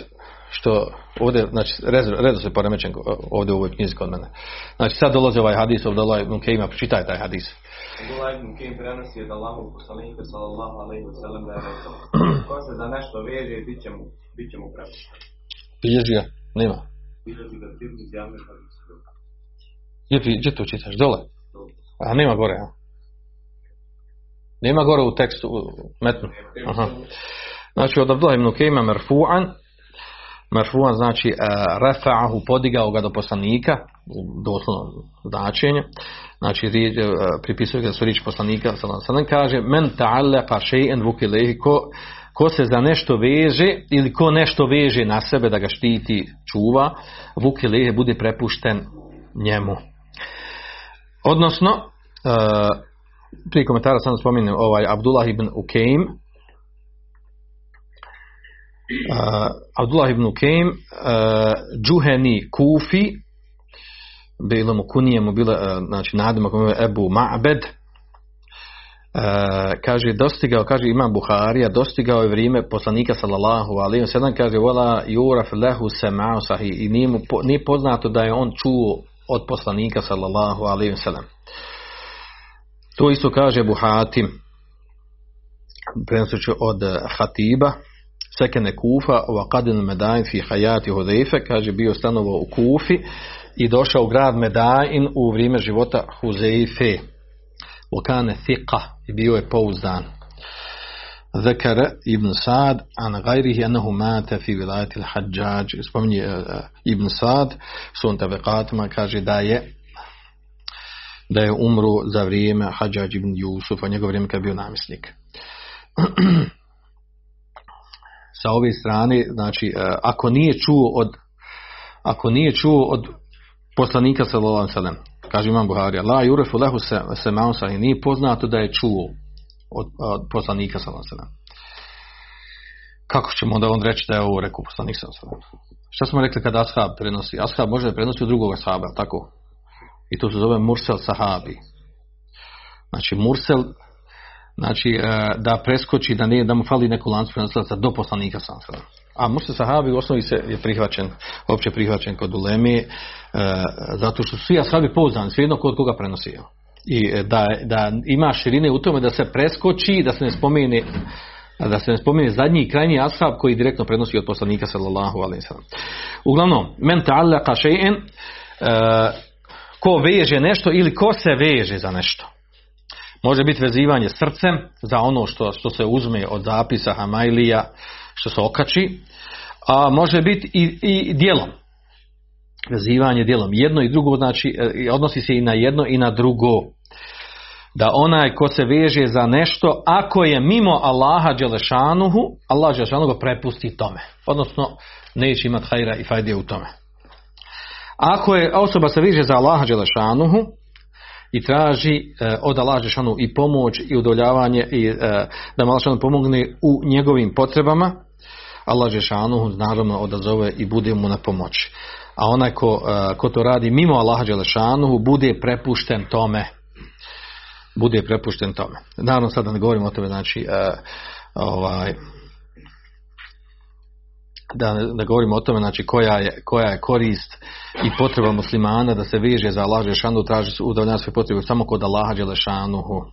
što ovdje, znači, redo se poremećen ovdje u ovoj knjizi kod mene. Znači, sad dolazi ovaj hadis, ovdje ovaj Ibn Kejma, pročitaj taj hadis. Abdullah ibn Kim prenosi od Allahov poslanika sallallahu alejhi ve sellem da je rekao: Ko se za nešto veže, bit će mu, bit će mu prepušten. Bilježi ga, nema. Bilježi ga. Gdje, gdje to čitaš? Dole? A nema gore, a? Nema gore u tekstu, u metnu. Aha. Znači od Abdullah ibn Kejma merfu'an, merfu'an znači uh, rafa'ahu, podigao ga do poslanika, u doslovnom značenju. Znači, uh, pripisuje ga su riječi poslanika, sallam kaže, men ta'allaqa shay'an vukilehi, ko, ko se za nešto veže, ili ko nešto veže na sebe da ga štiti, čuva, vukilehi bude prepušten njemu. Odnosno, prije komentara sam spominjem ovaj Abdullah ibn Ukeim, uh, Abdullah ibn Ukeim, uh, Džuheni Kufi, bilo mu kunije mu bila, uh, znači nadimak mu je Ebu Ma'bed, Uh, kaže dostigao kaže imam Buharija dostigao je vrijeme poslanika sallallahu alejhi ve sellem kaže wala yuraf lahu sama'u sahih. I nije, mu, nije poznato da je on čuo od poslanika sallallahu alejhi ve sellem to isto kaže Buhatim prenosući od Hatiba sekene Kufa wa qadil Medain fi hayati Hudayfa. Kaže bio stanovao u Kufi i došao u grad Medain u vrijeme života Huzeife. Okane Thika i bio je pouzdan. Zekar ibn Sad an gajrihi anahu mate fi vilajati l-hađađ. Spominje e, e, ibn Sad svojom tavekatima kaže da je da je umru za vrijeme Hadžađ ibn a njegov vrijeme kad je bio namisnik. sa ove strane, znači, e, ako nije čuo od ako nije čuo od poslanika sallallahu alejhi kaže imam Buhari, la yurefu lahu se se mausa i nije poznato da je čuo od, od poslanika sallallahu alejhi. Kako ćemo da on reći da je ovo rekao poslanik sallallahu? Šta smo rekli kada ashab prenosi? Ashab može da prenosi od drugog ashaba, tako? I to se zove mursel sahabi. Znači mursel znači da preskoči da ne da mu fali neku lancu prenosilaca do poslanika sam A mursel sahabi u osnovi se je prihvaćen, opće prihvaćen kod uleme zato što su svi ashabi pouzdani, svejedno kod koga prenosio. I da, da ima širine u tome da se preskoči, da se ne spomene da se ne spomene zadnji i krajnji ashab koji direktno prenosi od poslanika sallallahu alaihi sallam. Uglavnom, men ta'allaka še'en, e, ko veže nešto ili ko se veže za nešto. Može biti vezivanje srcem za ono što, što se uzme od zapisa Hamailija, što se okači, a može biti i, i dijelom. Vezivanje dijelom. Jedno i drugo znači, e, odnosi se i na jedno i na drugo. Da onaj ko se veže za nešto, ako je mimo Allaha Đelešanuhu, Allah Đelešanuhu prepusti tome. Odnosno, neće imati hajra i fajde u tome. Ako je osoba se veže za Allaha Đelešanuhu, i traži e, od Allaha Đelešanuhu i pomoć i udoljavanje i e, da Allah pomogne u njegovim potrebama, Allah Đelešanuhu naravno odazove i bude mu na pomoć. A onaj ko, e, ko to radi mimo Allaha Đelešanuhu bude prepušten tome. Bude prepušten tome. Naravno sada ne govorimo o tome, znači e, ovaj, da ne govorimo o tome znači koja je, koja je korist i potreba muslimana da se veže za Allah Đelešanu traži udovoljavanje svoje potrebe samo kod Allaha Đelešanuhu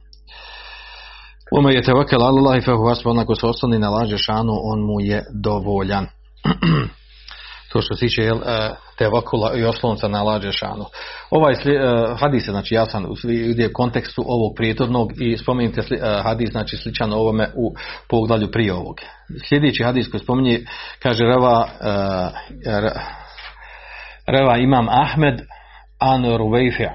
Ume je tevakel Allah i fehu onako se osloni na Đelešanu on mu je dovoljan to što se tiče e, tevakula i oslonca na Allah Đelešanu ovaj sli, uh, hadis je znači jasan u sli, kontekstu ovog prijetornog i spomenite sli, uh, hadis znači sličan ovome u poglavlju prije ovog. Sljedeći hadis koji spominje kaže Reva Reva imam Ahmed an Ruvejfija.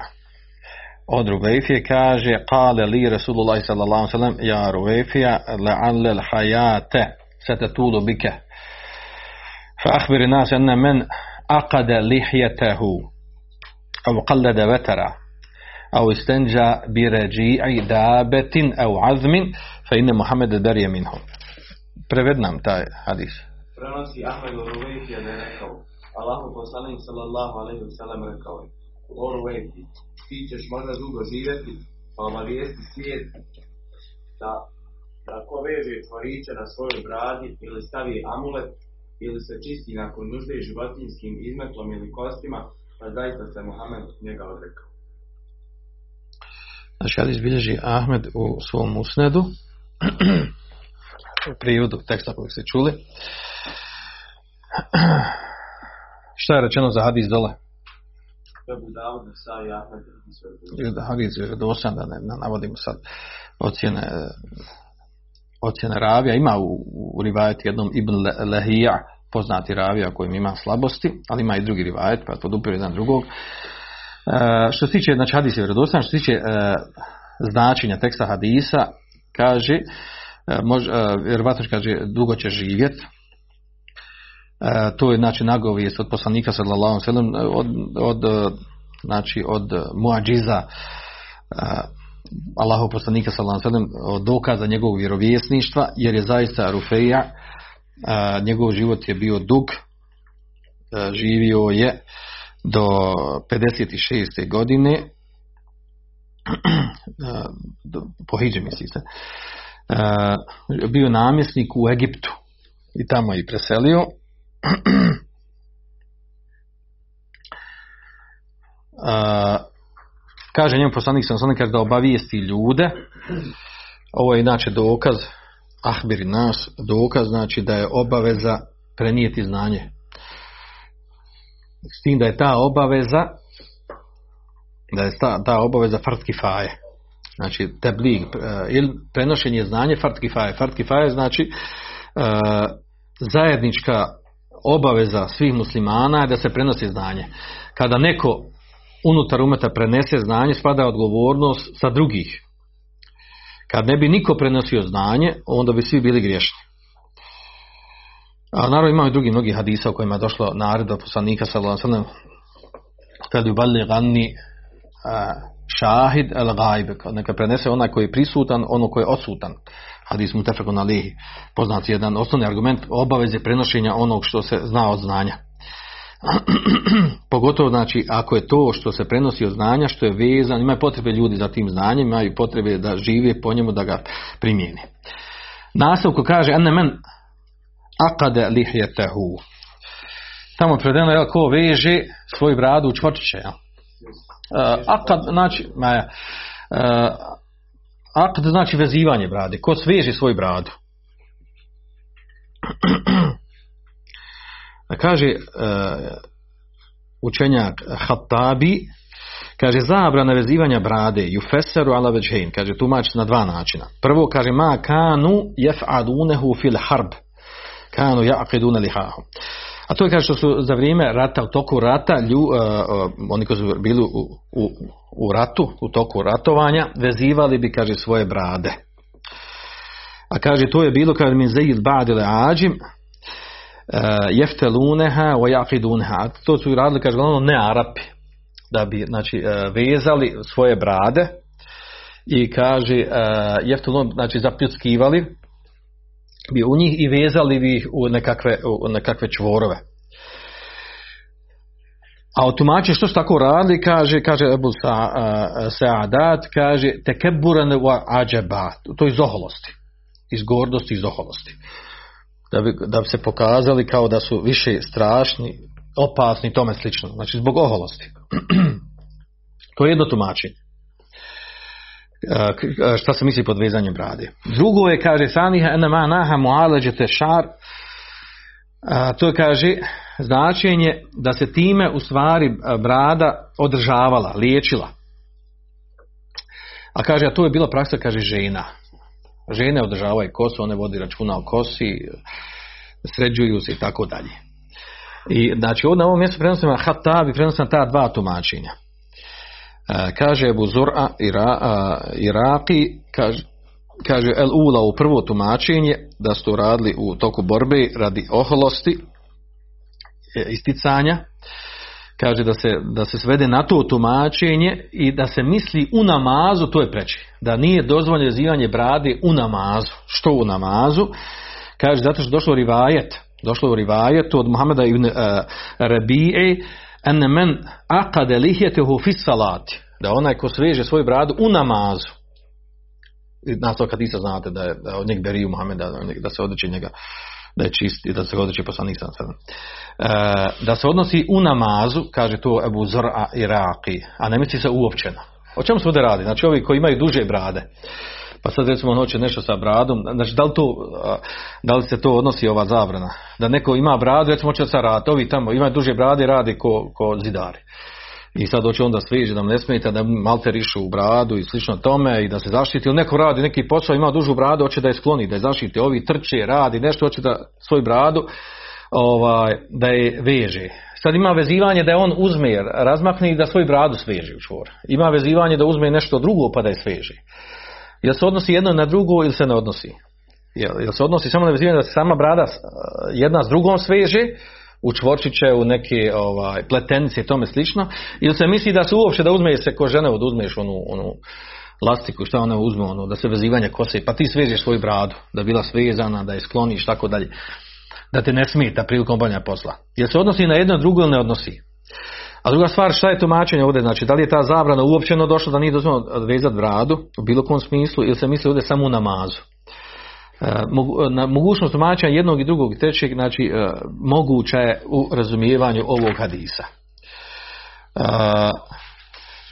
Od Ruvejfije kaže kale li Rasulullah sallallahu sallam ja Ruvejfija la'alle l'hajate setetulu bike fa ahbiri nas enne men aqade lihjetehu أو قلد وترا أو استنجى برجيع دابة أو عظم فإن محمد بري منه Preved nam taj hadis. Prenosi Ahmed Uruvejtija da je rekao, Allahu poslanik sallallahu alaihi wa sallam rekao je, Uruvejti, ti ćeš možda dugo živjeti, pa obavijesti svijet da, da ko veže tvoriće na svojoj bradi ili stavi amulet ili se čisti nakon nužde životinskim izmetom ili kostima, pa zaista se Muhammed njega odrekao. Znači, hadis bilježi Ahmed u svom usnedu, u prijevodu teksta kojeg ste čuli. Šta je rečeno za hadis dole? I hadis je dosan, da ne navodimo sad ocjene ocjene ravija. Ima u, u rivajeti jednom Ibn Lehija, poznati ravija kojim ima slabosti, ali ima i drugi rivajet, pa podupio jedan drugog. E, što se tiče, znači hadis je vjerodostan, što se tiče e, značenja teksta hadisa, kaže, e, mož, e, vjerovatno kaže, dugo će živjet, e, to je znači nagovijest od poslanika sallallahu alejhi ve od, od znači od muadžiza Allahu poslanika sallallahu alejhi dokaza njegovog vjerovjesništva jer je zaista Rufeja njegov život je bio dug, živio je do 56. godine, do, po Hidži bio namjesnik u Egiptu i tamo je preselio. A, kaže njemu poslanik sam sam da obavijesti ljude, ovo je inače dokaz ahbiri nas dokaz znači da je obaveza prenijeti znanje. S tim da je ta obaveza da je ta, ta obaveza fard kifaje. Znači teblig ili prenošenje znanja fard kifaje. Fard kifaje znači uh, zajednička obaveza svih muslimana je da se prenosi znanje. Kada neko unutar umeta prenese znanje, spada odgovornost sa drugih kad ne bi niko prenosio znanje, onda bi svi bili griješni. A naravno imaju drugi mnogi hadisa u kojima je došlo naredba poslanika ve sellem kad ubali ganni šahid el gajbe, neka prenese onaj koji je prisutan, ono koji je odsutan. Hadis tefekon alihi. Poznat jedan osnovni argument obaveze prenošenja onog što se zna od znanja. Pogotovo znači ako je to što se prenosi od znanja, što je vezan, imaju potrebe ljudi za tim znanjem, imaju potrebe da žive po njemu da ga primijene. Nastavku kaže ene men akade lihjetehu. Tamo predeno je ko veže svoj bradu u čvrčiće. Ja? Uh, akad znači maja, uh, akad znači vezivanje brade. Ko sveže svoj bradu. kaže uh, učenjak Hattabi, kaže zabrana vezivanja brade, jufeseru ala veđhein, kaže tumač na dva načina. Prvo kaže ma kanu jef'adunehu fil harb, kanu ja'qidune lihahu. A to je kaže što su za vrijeme rata, u toku rata, lju, uh, uh, oni koji su bili u, u, u ratu, u toku ratovanja, vezivali bi, kaže, svoje brade. A kaže, to je bilo, kaže, min zejid badile ađim, jefteluneha wa jaqiduneha. To su radili, kaže, glavno ne Arapi, da bi, znači, uh, vezali svoje brade i kaže, uh, jeftelun, znači, zapjuckivali, bi u njih i vezali bi ih u nekakve, u nekakve čvorove. A tumači što su tako radili, kaže, kaže Ebu Sa, Sa'adat, kaže, tekeburan wa ađeba, to iz oholosti, iz gordosti, iz oholosti. Da bi, da bi se pokazali kao da su više strašni, opasni, tome slično. Znači, zbog oholosti. to je jedno tumačenje šta se misli pod vezanjem brade. Drugo je, kaže, saniha enama naha mualeđete šar, to je, kaže, značenje da se time u stvari brada održavala, liječila. A kaže, a to je bila praksa, kaže, žena. Žene održavaju kosu, one vodi računa o kosi, sređuju se i tako dalje. I znači ovdje na ovom mjestu prenosimo na Hatabi, prenosimo ta dva tumačenja kaže Ebu Zura Ira, Iraki kaže, kaže El Ula u prvo tumačenje da su radili u toku borbe radi oholosti e, isticanja kaže da se, da se svede na to tumačenje i da se misli u namazu, to je preče. Da nije dozvoljeno zivanje brade u namazu. Što u namazu? Kaže, zato što došlo rivajet, došlo u rivajetu od Muhameda ibn uh, Rabi'e, en men akade lihjetehu salati, da onaj ko sveže svoju bradu u namazu, na to kad isa znate da je da od njeg beriju Muhameda, da se odreći njega, da je čist i da se odreći poslanik sam e, da se odnosi u namazu, kaže to Ebu Zra Iraki, a ne misli se uopćeno. O čemu se ovdje radi? Znači ovi koji imaju duže brade, pa sad recimo on hoće nešto sa bradom, znači da li, to, da li se to odnosi ova zabrana? Da neko ima bradu, recimo hoće sa rad, ovi tamo imaju duže brade i radi ko, ko zidari. I sad hoće onda sveže da ne smeta da malte rišu u bradu i slično tome i da se zaštiti. Ili neko radi neki posao, ima dužu bradu, hoće da je skloni, da je zaštiti. Ovi trče, radi nešto, hoće da svoj bradu ovaj, da je veže. Sad ima vezivanje da je on uzme, razmakne i da svoj bradu sveže u čvor. Ima vezivanje da uzme nešto drugo pa da je sveže. Jel se odnosi jedno na drugo ili se ne odnosi? Jel, jel se odnosi samo na vezivanje da se sama brada jedna s drugom sveže u čvorčiće, u neke ovaj, pletenice i tome slično, ili se misli da se uopće da uzme se ko žene od uzmeš onu, onu lastiku, šta ona uzme, ono, da se vezivanje kose, pa ti svežeš svoju bradu, da bila svezana, da je skloniš, tako dalje, da te ne smeta prilikom obavljanja posla. Jel se odnosi na jedno, drugo ili ne odnosi? A druga stvar, šta je tumačenje ovdje? Znači, da li je ta zabrana uopćeno došla da nije dozvoljeno vezati bradu u bilo kom smislu ili se misli ovdje samo u namazu? Na mogućnost tumačenja jednog i drugog i trećeg, znači moguća je u razumijevanju ovog hadisa.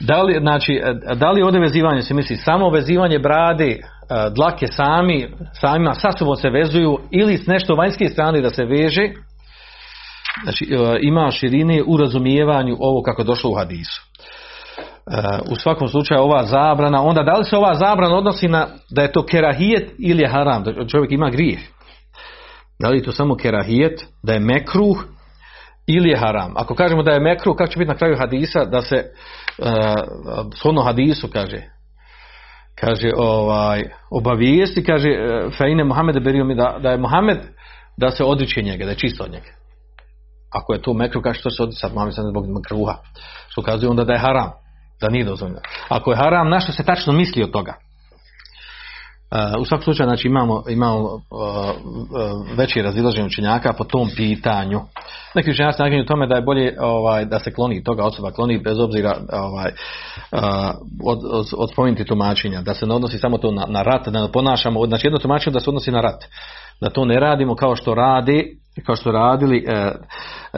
Da li, znači, da li ovdje vezivanje se misli samo vezivanje brade, dlake sami, samima sa sobom se vezuju ili s nešto vanjske strane da se veže, znači ima širine u razumijevanju ovo kako je došlo u hadisu u svakom slučaju ova zabrana, onda da li se ova zabrana odnosi na da je to kerahijet ili je haram, da čovjek ima grijeh? Da li je to samo kerahijet, da je mekruh ili je haram? Ako kažemo da je mekruh, kako će biti na kraju hadisa da se uh, shodno hadisu kaže kaže ovaj obavijesti kaže Fejne Muhammed berio mi da, da je Muhammed da se odriče njega, da je čisto od njega. Ako je to mekruh, kaže što se odriče sad Muhammed zbog mekruha. Što kazuje onda da je haram da nije dozvoljeno. Ako je haram, na što se tačno misli od toga? Uh, u svakom slučaju znači imamo, imamo uh, uh, veći razilaženje učenjaka po tom pitanju. Neki učenjaci naginju tome da je bolje ovaj, da se kloni toga osoba kloni bez obzira ovaj, od, od, od spomenuti tumačenja, da se ne odnosi samo to na, na rat, da ne ponašamo, znači jedno tumačenje da se odnosi na rat. Da to ne radimo kao što radi kao što radili e,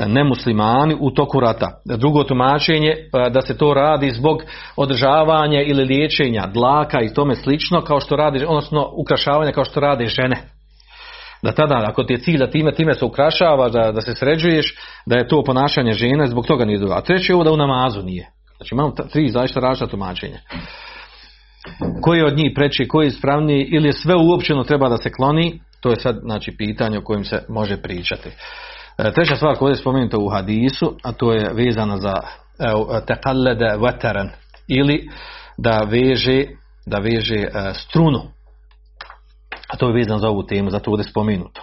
nemuslimani u toku rata. Drugo tumačenje e, da se to radi zbog održavanja ili liječenja dlaka i tome slično kao što radi, odnosno ukrašavanja kao što rade žene. da tada ako ti je cilj da time, time se ukrašavaš, da, da se sređuješ, da je to ponašanje žene, zbog toga nije dobro. A treće je ovo da u namazu nije. Znači imamo tri zaista različita tumačenja. Koji od njih preći, koji je ispravniji ili je sve uopćeno treba da se kloni, to je sad znači pitanje o kojem se može pričati. E, Treća stvar koja je spomenuta u hadisu, a to je vezana za tekallede veteran ili da veže, da veže e, strunu. A to je vezano za ovu temu, zato ovdje je spomenuto.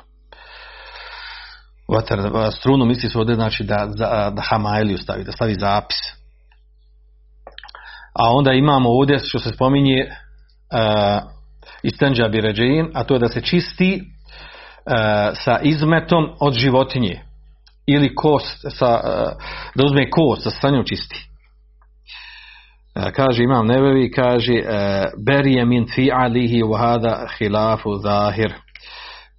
Vatar, e, strunu misli se ovdje znači da, za- da hamailiju stavi, da stavi zapis. A onda imamo ovdje što se spominje uh, istenđa biređin, a to je da se čisti e, sa izmetom od životinje ili kost sa, e, da uzme kost sa stranju čisti. E, kaže imam nevevi kaže berije min fi alihi wa hada hilafu zahir.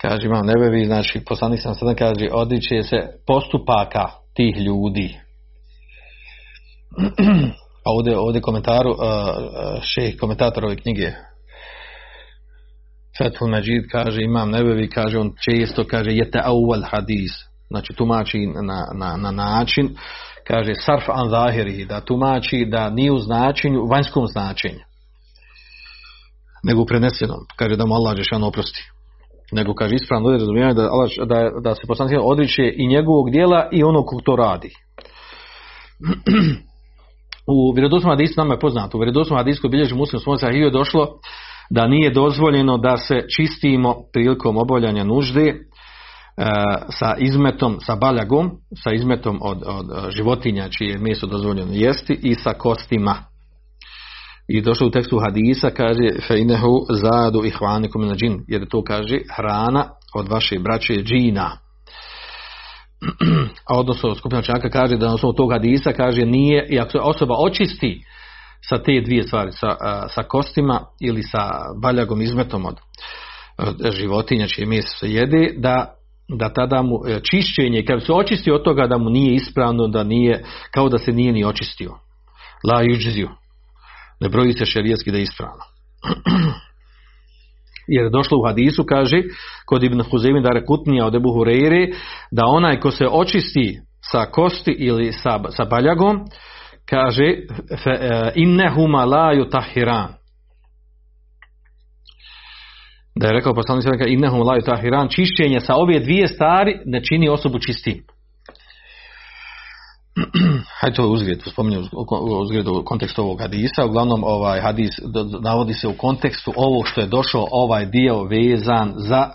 Kaže imam nevevi znači poslanik sam sada kaže odriče se postupaka tih ljudi. A ovdje, ovdje komentaru šeh komentator ove knjige Fethul Majid kaže imam nebevi kaže on često kaže jete awal hadis. Znači tumači na, na, na način kaže sarf an zahiri da tumači da nije u značenju vanjskom značenju nego u prenesenom. Kaže da mu Allah Žešan oprosti. Nego kaže ispravno ovdje razumijevanje da, da, da se poslanik odriče i njegovog dijela i onog kog to radi. U vjerodostojnom hadisu nama je poznato, u vjerodostojnom hadisu koji bilježi muslim svoj sahiju je došlo da nije dozvoljeno da se čistimo prilikom obavljanja nužde e, sa izmetom, sa baljagom, sa izmetom od, od e, životinja čije je meso dozvoljeno jesti i sa kostima. I došlo u tekstu hadisa kaže fejnehu zadu i hvanikum na džin, jer to kaže hrana od vaše braće džina. A odnosno skupina čaka kaže da na osnovu tog hadisa kaže nije, i ako se osoba očisti sa te dvije stvari, sa, sa kostima ili sa baljagom izmetom od, životinja čije meso se jede, da, da tada mu e, čišćenje, kad se očisti od toga da mu nije ispravno, da nije, kao da se nije ni očistio. La juđziju. Ne broji se šerijetski da je ispravno. Jer je došlo u hadisu, kaže, kod Ibn Huzevin da rekutnija od Ebu Hureyre, da onaj ko se očisti sa kosti ili sa, sa baljagom, kaže, e, innehuma la yutahiran. Da je rekao poslanik sallallahu innehum la yutahiran, čišćenje sa ove dvije stvari ne čini osobu čistim. Hajde to uzgled, spominjem uzgled u kontekstu ovog hadisa, uglavnom ovaj hadis navodi se u kontekstu ovog što je došao ovaj dio vezan za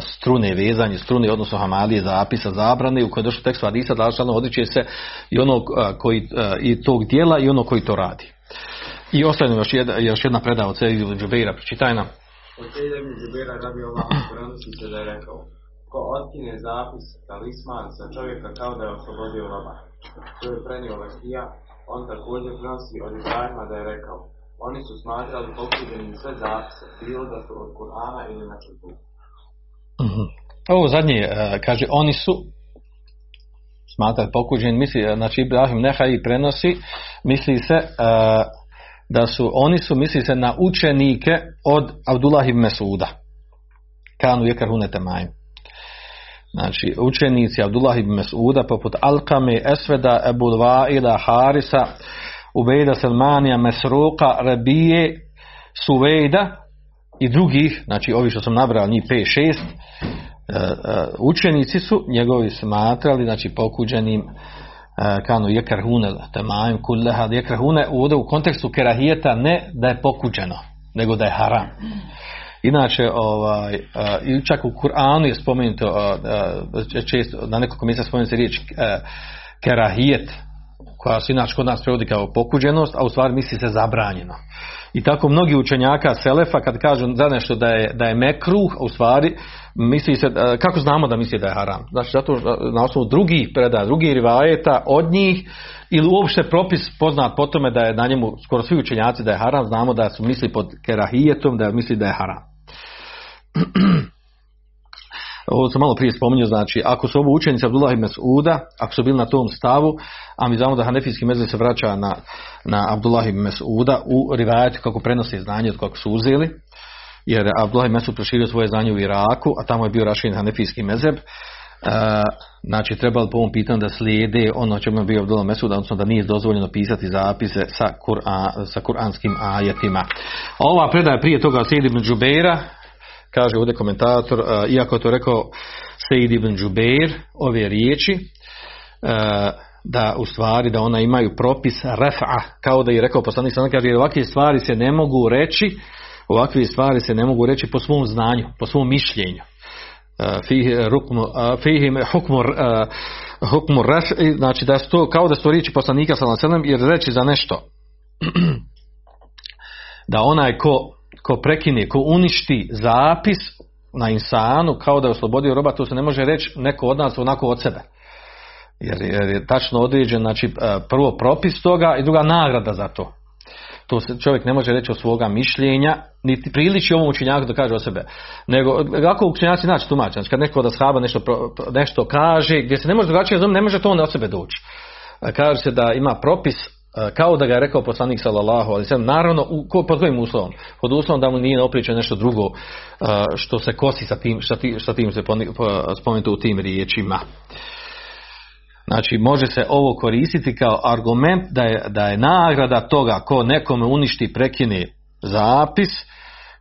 strune, vezanje strune, odnosno hamalije, zapisa, zabrane, u kojoj je došao tekst hadisa, da odriče se i onog a, koji, i tog dijela i onog koji to radi. I ostaje nam još jedna, još jedna predaja od Sejid ibn Džubeira, pročitaj nam. Od Sejda ibn Džubera radi Allah prenosi se da je rekao Ko otkine zapis, talisman sa čovjeka kao da je oslobodio roba. To je prenio Lekija, on također prenosi od Ibrahima da je rekao Oni su smatrali pokuđenim sve zapise, bilo da su od Kur'ana ili na čutu. Mhm. Ovo zadnje, e, kaže, oni su smatrali pokuđen, misli, e, znači Ibrahim Nehaj prenosi, misli se e, da su, oni su, misli se na učenike od Abdullah ibn Mesuda. Kanu je karhunete majim. Znači, učenici Abdullah ibn Mesuda, poput Alkame, Esveda, Ebu Vaila, Harisa, Ubejda Selmanija, Mesruka, Rabije, Suvejda i drugih, znači ovi što sam nabrao, njih 5-6, učenici su njegovi smatrali, znači pokuđenim e, kanu jekarhune temaim kulleha jekarhune ovdje u kontekstu kerahijeta ne da je pokuđeno nego da je haram. Inače ovaj e, i čak u Kur'anu je spomenuto e, često na nekoliko mjesta spomenuta riječ kerahijet koja se inače kod nas prevodi kao pokuđenost, a u stvari misli se zabranjeno. I tako mnogi učenjaka Selefa kad kažu za nešto da je, da je mekruh, u stvari misli se, kako znamo da misli da je haram? Znači zato na osnovu drugih predaja, drugih rivajeta od njih ili uopšte propis poznat po tome da je na njemu skoro svi učenjaci da je haram, znamo da su misli pod kerahijetom, da misli da je haram. ovo sam malo prije spominjao, znači ako su ovo učenici Abdullah ibn Mas'uda, ako su bili na tom stavu, a mi znamo da Hanefijski mezheb se vraća na, na Abdullah ibn Mas'uda u rivajetu kako prenose znanje od kako su uzeli, jer je Abdullah Mesud proširio svoje znanje u Iraku, a tamo je bio raširen hanefijski mezeb, e, znači trebalo po ovom pitanju da slijede ono čemu je bio Abdullah Mesud, odnosno da nije dozvoljeno pisati zapise sa, Kur'an, sa kuranskim ajetima. Ova predaja prije toga Sejid ibn Džubeira, kaže ovdje komentator, e, iako je to rekao Sejid ibn Džubeir, ove riječi, e, da u stvari da ona imaju propis refa, kao da je rekao poslanik sallallahu kaže ovakve stvari se ne mogu reći, ovakve stvari se ne mogu reći po svom znanju, po svom mišljenju. Fihim hukmu hukmu znači da su to kao da su to riječi poslanika sallallahu jer reći za nešto da onaj ko, ko prekine, ko uništi zapis na insanu kao da je oslobodio roba, to se ne može reći neko od nas onako od sebe jer, je tačno određen znači e, prvo propis toga i druga nagrada za to. To se čovjek ne može reći o svoga mišljenja, niti priliči ovom učenjaku da kaže o sebe. Nego, kako učenjaci naći tumače? Znači, kad neko da shaba nešto, nešto kaže, gdje se ne može drugačije ne može to onda od sebe doći. E, kaže se da ima propis kao da ga je rekao poslanik sallallahu alejhi ve naravno u, pod kojim uslovom pod uslovom da mu nije opričao nešto drugo što se kosi sa tim sa tim, sa tim se spomenuto u tim riječima Znači može se ovo koristiti kao argument da je, da je nagrada toga ko nekome uništi prekine zapis,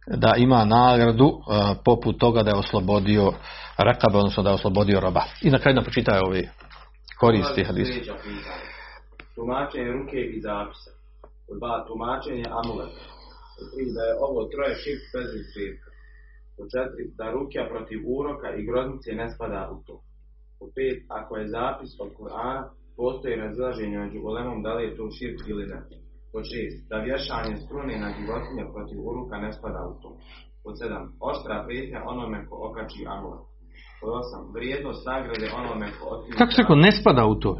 da ima nagradu uh, poput toga da je oslobodio rakabe, odnosno da je oslobodio roba. I na kraju nam počitaj ovi koristi hadis. Tumačenje ruke i zapisa. Dva, tumačenje amuleta. Tri, da je ovo troje šip bez izbirka. četiri, da rukja protiv uroka i groznice ne spada u to. Po pet, ako je zapis od Kur'ana, postoji razilaženje među golemom da li je to širk ili ne. Po šest, da vješanje strune na životinje protiv uruka ne spada u to. Po sedam, oštra prijetnja onome ko okači amulet. Vrijednost nagrade onome. Kako se rekao, ne spada u to?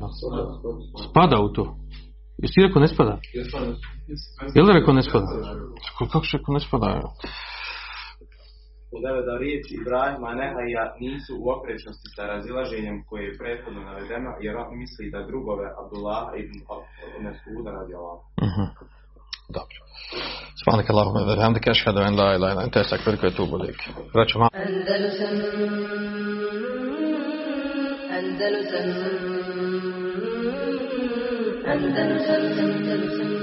Spada u to. Jesi ti rekao ne spada? Je li rekao ne spada? Kako se rekao ne spada? u da riječi Ibrahima Nehaja nisu u oprečnosti sa razilaženjem koje je prethodno navedeno, jer on misli da drugove Abdullah ibn Mesuda radi Allah. Uh-huh. Dobro. سبحانك اللهم وبحمدك اشهد ان لا اله الا انت استغفرك واتوب اليك. رجما اندلسن اندلسن اندلسن اندلسن